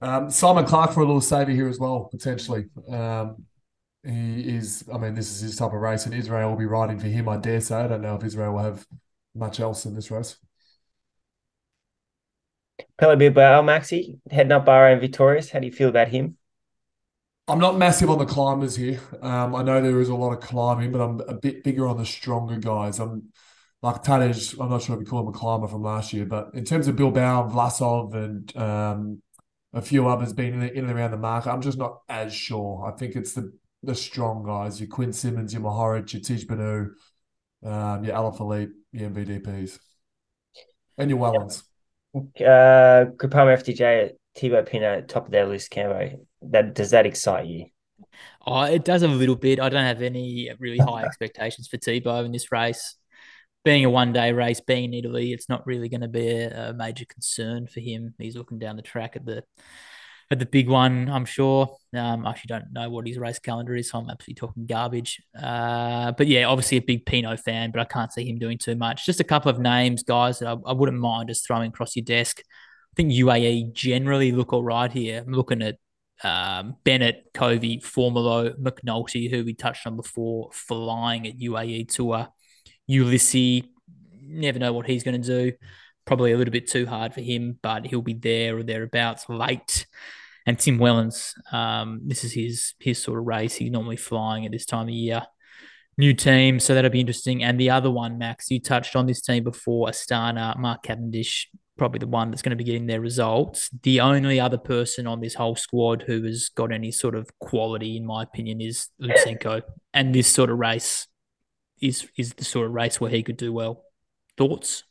Um, Simon Clark for a little saver here as well, potentially. Um, he is, I mean, this is his type of race, and Israel will be riding for him, I dare say. I don't know if Israel will have much else in this race. Pello Bilbao, Maxi, heading up Bahrain victorious. How do you feel about him? I'm not massive on the climbers here. Um, I know there is a lot of climbing, but I'm a bit bigger on the stronger guys. I'm like Tadej, I'm not sure if you call him a climber from last year, but in terms of Bilbao, Vlasov, and um, a few others being in, in and around the market. I'm just not as sure. I think it's the the strong guys, your Quinn Simmons, your Mohoric, your Tiesj Benoot, um, your Alaphilippe, your MVDPs, and your Wellens. Uh, Groupama FDJ, Thibaut Pinot, top of their list, Cambo. That does that excite you? Oh, it does a little bit. I don't have any really high expectations for Thibaut in this race being a one day race, being in Italy, it's not really going to be a, a, major concern for him. He's looking down the track at the at the big one, I'm sure. Um, I actually don't know what his race calendar is, so I'm absolutely talking garbage. Uh, but yeah, obviously a big Pinot fan, but I can't see him doing too much. Just a couple of names, guys, that I, I wouldn't mind just throwing across your desk. I think UAE generally look all right here. I'm looking at um, Bennett, Covi, Formolo, McNulty, who we touched on before, flying at UAE Tour. Ulissi, never know what he's going to do. Probably a little bit too hard for him, but he'll be there or thereabouts late. And Tim Wellens, um, this is his his sort of race. He's normally flying at this time of year. New team, so that'll be interesting. And the other one, Max, you touched on this team before, Astana, Mark Cavendish. probably the one that's going to be getting their results. The only other person on this whole squad who has got any sort of quality, in my opinion, is Lutsenko. And this sort of race is is the sort of race where he could do well. Thoughts?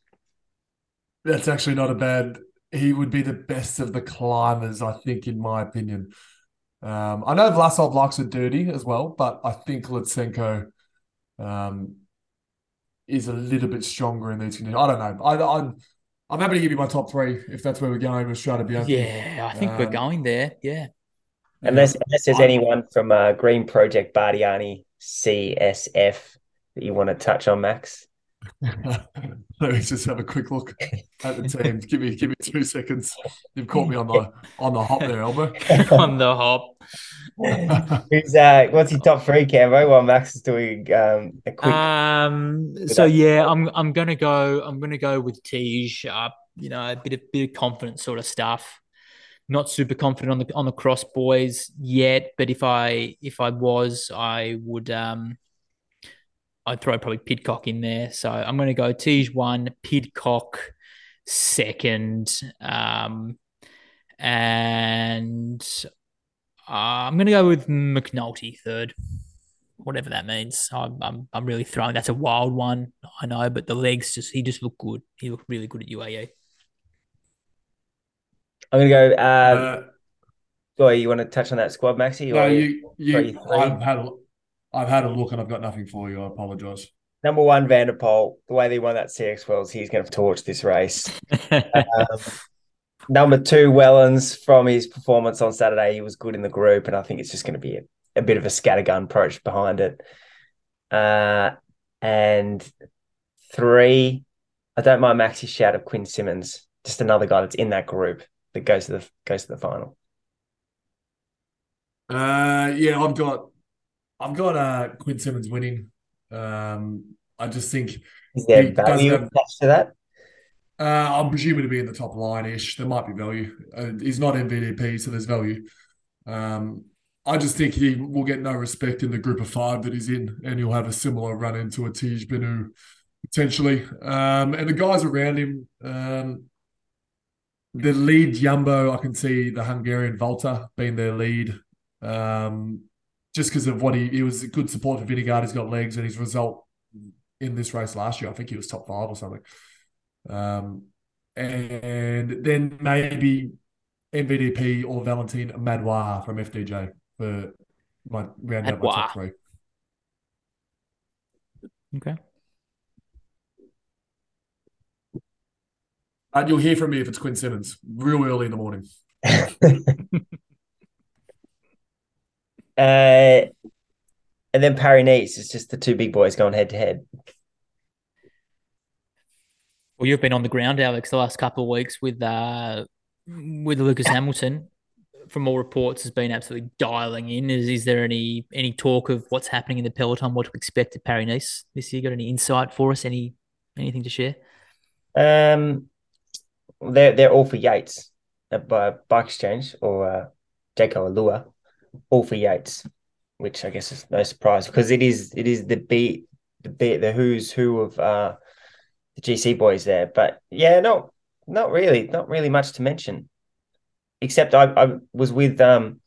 That's actually not a bad. He would be the best of the climbers, I think, in my opinion. Um, I know Vlasov likes it dirty as well, but I think Lutsenko um, is a little bit stronger in these conditions. I don't know. I, I'm I'm happy to give you my top three if that's where we're going with Strade Bianche. Yeah, I think um, we're going there. Yeah. Unless unless there's anyone from uh, Green Project Bardiani CSF that you want to touch on, Max. Let me just have a quick look at the team. give me give me two seconds. You've caught me on the on the hop there, Elmer. on the hop. Who's uh what's your top three, Cambo? While Max is doing um a quick um so yeah, I'm I'm gonna go I'm gonna go with Tiesj. Uh, you know, a bit of bit of confidence sort of stuff. Not super confident on the on the cross boys yet, but if I if I was, I would um I'd throw probably Pidcock in there. So I'm going to go Tiesj one, Pidcock second, um, and uh, I'm going to go with McNulty third, whatever that means. I'm, I'm, I'm really throwing. That's a wild one, I know, but the legs just he just looked good. He looked really good at UAE. I'm going to go. Uh, uh, you want to touch on that squad, Maxi? No, you, you. I've had a, I've had a look and I've got nothing for you. I apologise. Number one, Van der Poel. The way they won that CX Worlds, he's going to torch this race. um, number two, Wellens. From his performance on Saturday, he was good in the group, and I think it's just going to be a, a bit of a scattergun approach behind it. Uh, and three, I don't mind Maxi's shout of Quinn Simmons, just another guy that's in that group that goes to the goes to the final. Uh, yeah, I've got I've got uh, Quinn Simmons winning. Um, I just think is there value have, attached to that? Uh, I'm presuming to be in the top line ish. There might be value. Uh, he's not MVP, so there's value. Um, I just think he will get no respect in the group of five that he's in, and he'll have a similar run into a Tiesj Benoot potentially. Um, and the guys around him, um, the lead Jumbo, I can see the Hungarian Valter being their lead. Um, just because of what he, he was a good support for Vingegaard. He's got legs, and his result in this race last year, I think he was top five or something. Um, and then maybe MVDP or Valentin Madouas from FDJ for my round out my top three. Okay. And you'll hear from me if it's Quinn Simmons, real early in the morning. Uh, and then Paris Nice is just the two big boys going head to head. Well, you've been on the ground, Alex, the last couple of weeks with uh, with Lucas Hamilton. From all reports, has been absolutely dialing in. Is is there any any talk of what's happening in the peloton? What to expect at Paris Nice this year? Got any insight for us? Any anything to share? Um, they're they're all for Yates by Bike Exchange or uh, Jayco AlUla all for Yates, which I guess is no surprise because it is it is the beat the beat the who's who of uh the GC boys there. But yeah, no, not really, not really much to mention. Except I, I was with um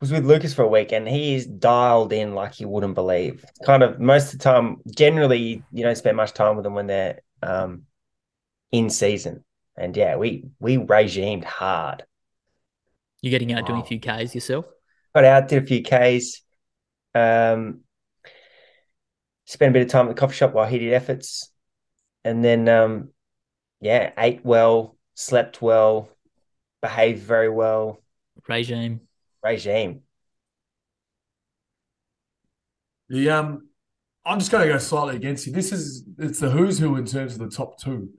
was with Lucas for a week and he is dialed in like you wouldn't believe. Kind of most of the time, generally you don't spend much time with them when they're um in season. And yeah, we we regimed hard. You're getting out wow. doing a few Ks yourself? Got out, did a few Ks, um, spent a bit of time at the coffee shop while he did efforts, and then um, yeah, ate well, slept well, behaved very well. Regime. Regime. The um, I'm just going to go slightly against you. This is it's the who's who in terms of the top two.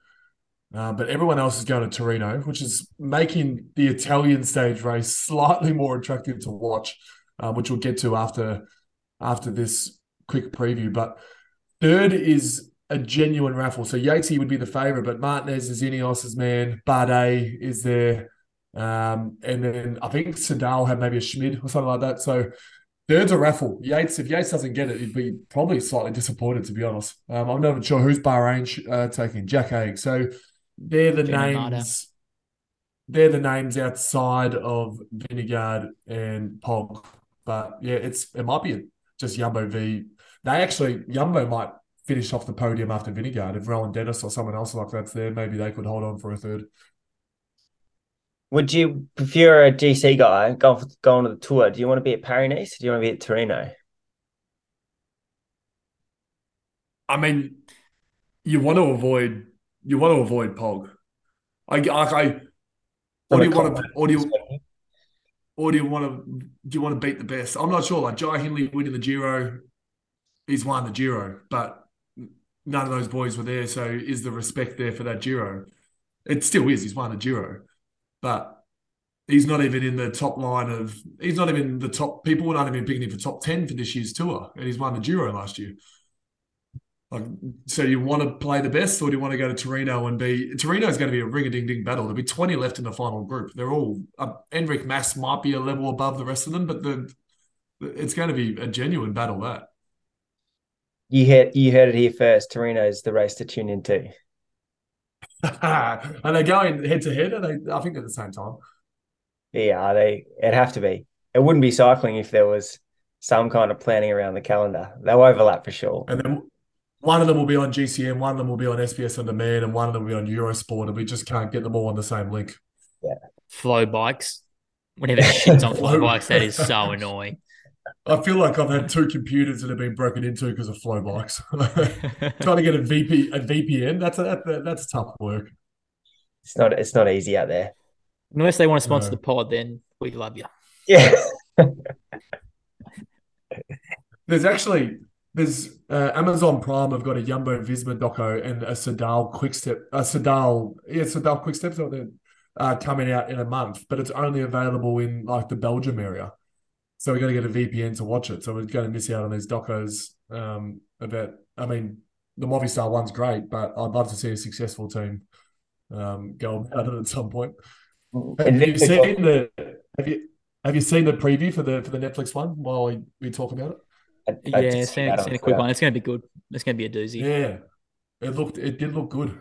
Uh, but everyone else is going to Tirreno, which is making the Italian stage race slightly more attractive to watch, uh, which we'll get to after after this quick preview. But third is a genuine raffle. So Yatesy would be the favourite, but Martinez is Ineos's man. Bardet is there. Um, and then I think Soudal had maybe a Schmid or something like that. So third's a raffle. Yates, if Yates doesn't get it, he'd be probably slightly disappointed, to be honest. Um, I'm not even sure who's Bahrain uh, taking. Jack Haig. So they're the names. They're the names outside of Vingegaard and Pog. But yeah, it's it might be just Yumbo v. They actually Yumbo might finish off the podium after Vingegaard. If Rohan Dennis or someone else like that's there, maybe they could hold on for a third. Would you, if you're a GC guy going going to the tour, do you want to be at Paris Nice? do you want to be at Tirreno? I mean, you want to avoid you want to avoid Pog. I I, I or do you want to or do you or do you want to do you want to beat the best? I'm not sure. Like Jai Hindley winning the Giro, he's won the Giro, but none of those boys were there. So is the respect there for that Giro? It still is. He's won the Giro, but he's not even in the top line of. He's not even the top. People were not even picking him for top ten for this year's tour, and he's won the Giro last year. Like, so you want to play the best, or do you want to go to Tirreno and be? Tirreno is going to be a ring a ding ding battle. There'll be twenty left in the final group. They're all uh, Enric Mas might be a level above the rest of them, but the it's going to be a genuine battle. That you heard you heard it here first. Tirreno is the race to tune into. are they going head to head? Are they? I think at the same time. Yeah, they. It'd have to be. It wouldn't be cycling if there was some kind of planning around the calendar. They'll overlap for sure. And then one of them will be on GCN, one of them will be on SBS on demand, and one of them will be on Eurosport, and we just can't get them all on the same link. Yeah. Flow bikes. Whenever shit's on FloBikes, that is so annoying. I feel like I've had two computers that have been broken into because of FloBikes. Trying to get a VP a VPN that's a, that, that's tough work. It's not it's not easy out there. Unless they want to sponsor no. the pod, then we love you. Yeah. There's actually there's uh, Amazon Prime have got a Jumbo Visma doco and a Soudal Quickstep, a Soudal, yeah, Soudal Quicksteps uh, coming out in a month, but it's only available in like the Belgium area. So we're going to get a VPN to watch it. So we're going to miss out on these docos um, about. I mean, the Movistar one's great, but I'd love to see a successful team um, go about it at some point. Have you seen the have you have you seen the preview for the for the Netflix one while we, we talk about it? I, I yeah, seen, seen a quick one. It's going to be good. It's going to be a doozy. Yeah, it looked. It did look good.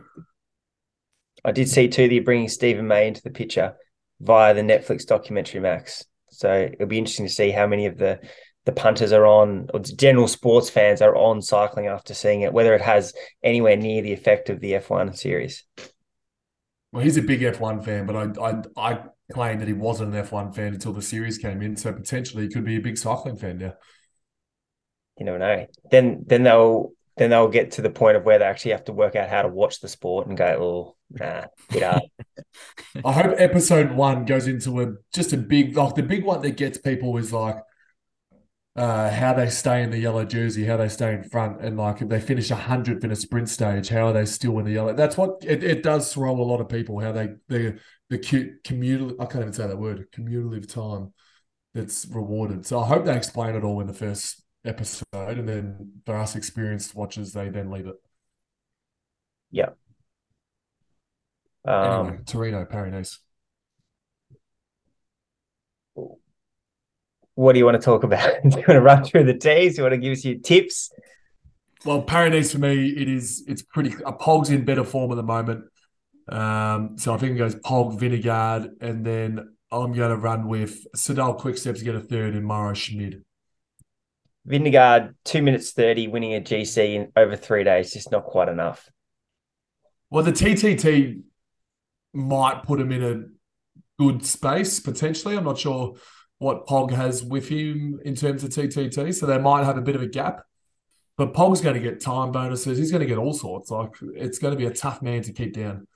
I did see too that you're bringing Stephen May into the picture via the Netflix documentary Max. So it'll be interesting to see how many of the the punters are on, or general sports fans are on cycling after seeing it, whether it has anywhere near the effect of the F1 series. Well, he's a big F1 fan, but I I, I claim that he wasn't an F1 fan until the series came in. So potentially he could be a big cycling fan now you never know. Then then they'll then they'll get to the point of where they actually have to work out how to watch the sport and go, oh, nah, get up. I hope episode one goes into a just a big like the big one that gets people is like uh, how they stay in the yellow jersey, how they stay in front, and like if they finish a hundredth in a sprint stage, how are they still in the yellow? That's what it, it does throw a lot of people. How they the the cute I can't even say that word commutative time that's rewarded. So I hope they explain it all in the first episode, and then for us experienced watchers, they then leave it. Yeah. Um, anyway, Tirreno, Paris What do you want to talk about? do you want to run through the teas? You want to give us your tips? Well, Paris for me, it is it's pretty. A Pog's in better form at the moment, um, so I think it goes Pog, Vingegaard, and then I'm going to run with Soudal Quicksteps to get a third and Mauro Schmid. Vingegaard, two minutes 30, winning a GC in over three days, just not quite enough. Well, the TTT might put him in a good space potentially. I'm not sure what Pog has with him in terms of TTT, so they might have a bit of a gap. But Pog's going to get time bonuses. He's going to get all sorts. Like it's going to be a tough man to keep down.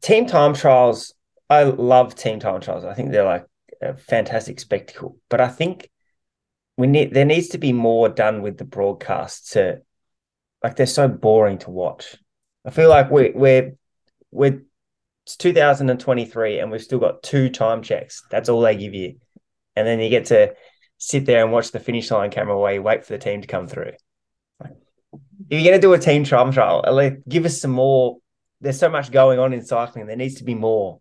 Team time trials. I love team time trials. I think they're like a fantastic spectacle. But I think we need there needs to be more done with the broadcasts to like they're so boring to watch. I feel like we we're we're it's 2023 and we've still got two time checks. That's all they give you. And then you get to sit there and watch the finish line camera while you wait for the team to come through. If you're going to do a team time trial, like, give us some more. There's so much going on in cycling. There needs to be more.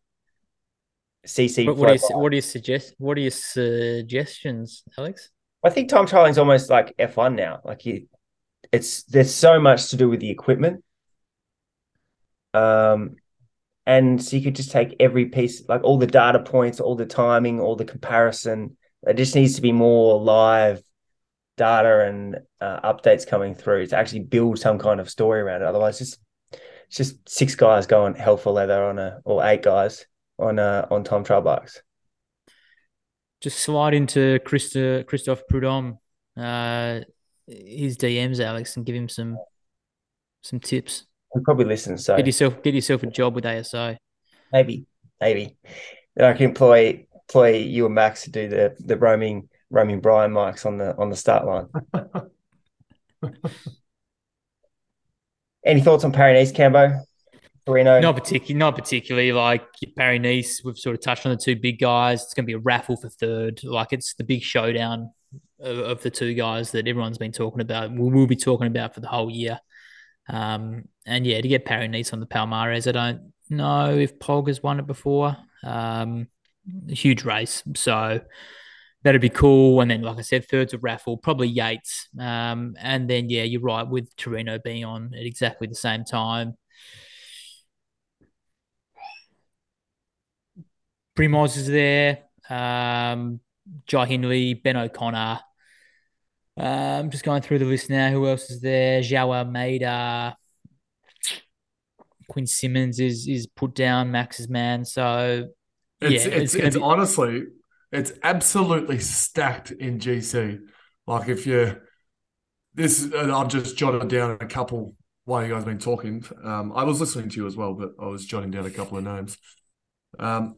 CC. What, what, do you, what do you suggest? What are your suggestions, Alex? I think time trialing is almost like F1 now. Like you, it's there's so much to do with the equipment. Um, and so you could just take every piece, like all the data points, all the timing, all the comparison. It just needs to be more live data and uh, updates coming through to actually build some kind of story around it. Otherwise, just it's just six guys going hell for leather on a or eight guys on a on time trial bikes. Just slide into Christa, Christophe Prudhomme, uh, his DMs, Alex, and give him some some tips. He probably listens. So get yourself get yourself a job with ASO. Maybe, maybe. Then I can employ employ you and Max to do the the roaming roaming Brian mics on the on the start line. Any thoughts on Paris Cambo? Tirreno? Not particularly. Not particularly. Like Paris Nice, we've sort of touched on the two big guys. It's going to be a raffle for third. Like it's the big showdown of, of the two guys that everyone's been talking about. We will be talking about for the whole year. Um, and yeah, to get Paris Nice on the Palmares, I don't know if Pog has won it before. Um, huge race, so that'd be cool. And then, like I said, third's a raffle, probably Yates. Um, and then, yeah, you're right with Tirreno being on at exactly the same time. Primoz is there. Um, Jai Hindley, Ben O'Connor. I'm um, just going through the list now. Who else is there? Joao Almeida. Quinn Simmons is is put down Max's man. So it's yeah, it's, it's, it's be- honestly it's absolutely stacked in GC. Like if you this, I've just jotted down a couple while you guys have been talking. Um, I was listening to you as well, but I was jotting down a couple of names. Um,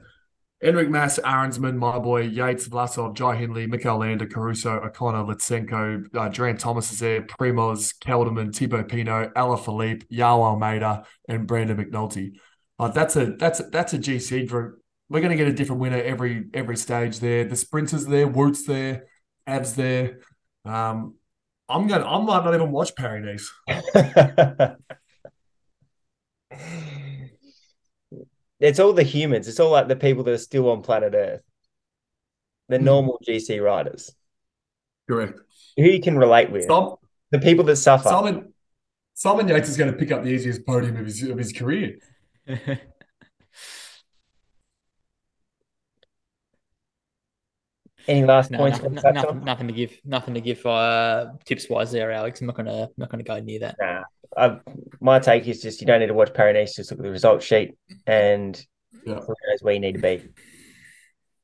Enric Mas, Arensman, my boy, Yates, Vlasov, Jai Hindley, Mikel Landa, Caruso, O'Connor, Lutsenko, uh, Thomas is there, Primoz, Kelderman, Thibaut Pinot, Alaphilippe, Joao Almeida, and Brandon McNulty. Uh, that's a that's a, that's a GC group we're going to get a different winner every every stage there. The sprinters there, Wout's there, Abs there. Um, I'm going. I might not even watch Paris it's all the humans. It's all like the people that are still on planet Earth, the hmm. normal GC riders. Correct. Who you can relate with. Some, the people that suffer. Simon, Simon Yates is going to pick up the easiest podium of his of his career. Any last no, points? Nothing, nothing, nothing, to give. Nothing to give uh, tips wise there, Alex. I'm not gonna not gonna go near that. Nah, I've, my take is just you don't need to watch Paris. Just look at the result sheet and yeah. knows where you need to be.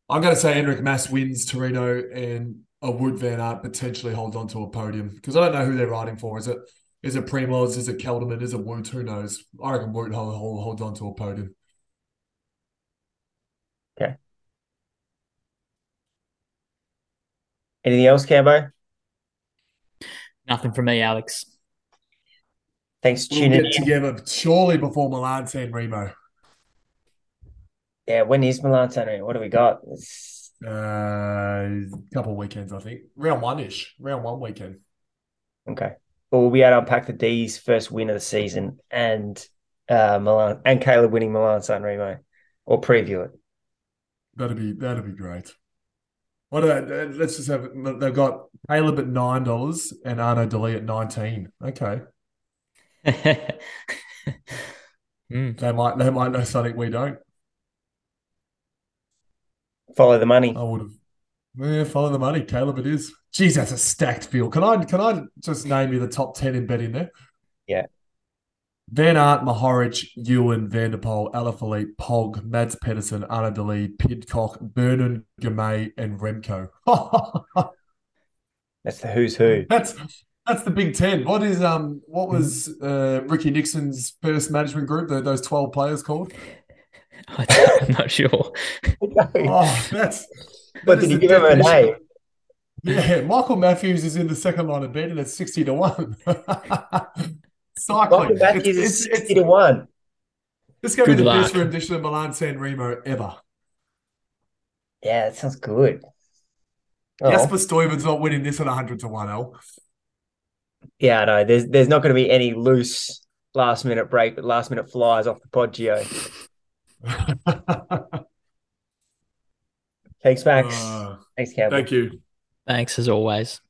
I'm going to say Enric Mas wins Tirreno and a Wout Van Aert potentially holds on to a podium because I don't know who they're riding for. Is it is it Primoz? Is it Kelderman? Is it Wout? Who knows? I reckon Wout hold, hold, holds on to a podium. Okay. Anything else, Cambo? Nothing from me, Alex. Thanks for tuning we'll in. together surely before Milan San Remo. Yeah, when is Milan San Remo? What do we got? It's... Uh, a couple of weekends, I think. Round one ish. Round one weekend. Okay. Well, we'll be able to unpack the D's first win of the season and uh, Milan and Caleb winning Milan San Remo or preview it. That'd be that'd be great. What are they, let's just have they've got Caleb at nine dollars and Arnaud De Lie's at nineteen. Okay. mm. They might they might know something we don't. Follow the money. I would have. Yeah, follow the money. Caleb, it is. Geez, that's a stacked field. Can I can I just name you the top ten in betting there? Yeah. Van Aert, Mohoric, Ewan, Van der Poel, Alaphilippe, Pog, Mads Pedersen, Arnaud De Lie's, Pidcock, Bernard, Girmay, and Remco. that's the who's who. That's that's the Big Ten. What is um what was uh, Ricky Nixon's first management group? The, those twelve players called? I'm not sure. oh, that's. But did you give him a name? Yeah, Michael Matthews is in the second line of bed and it's sixty to one. Cycling. back it's, it's, 60 it's, to 1. This is going to be the luck. best rendition of Milan San Remo ever. Yeah, that sounds good. Oh. Jasper Stuyven's not winning this at 100 to 1 L. Yeah, no, there's there's not going to be any loose last minute break, but last minute flies off the Poggio. Thanks, Max. Uh, Thanks, Campbell. Thank you. Thanks as always.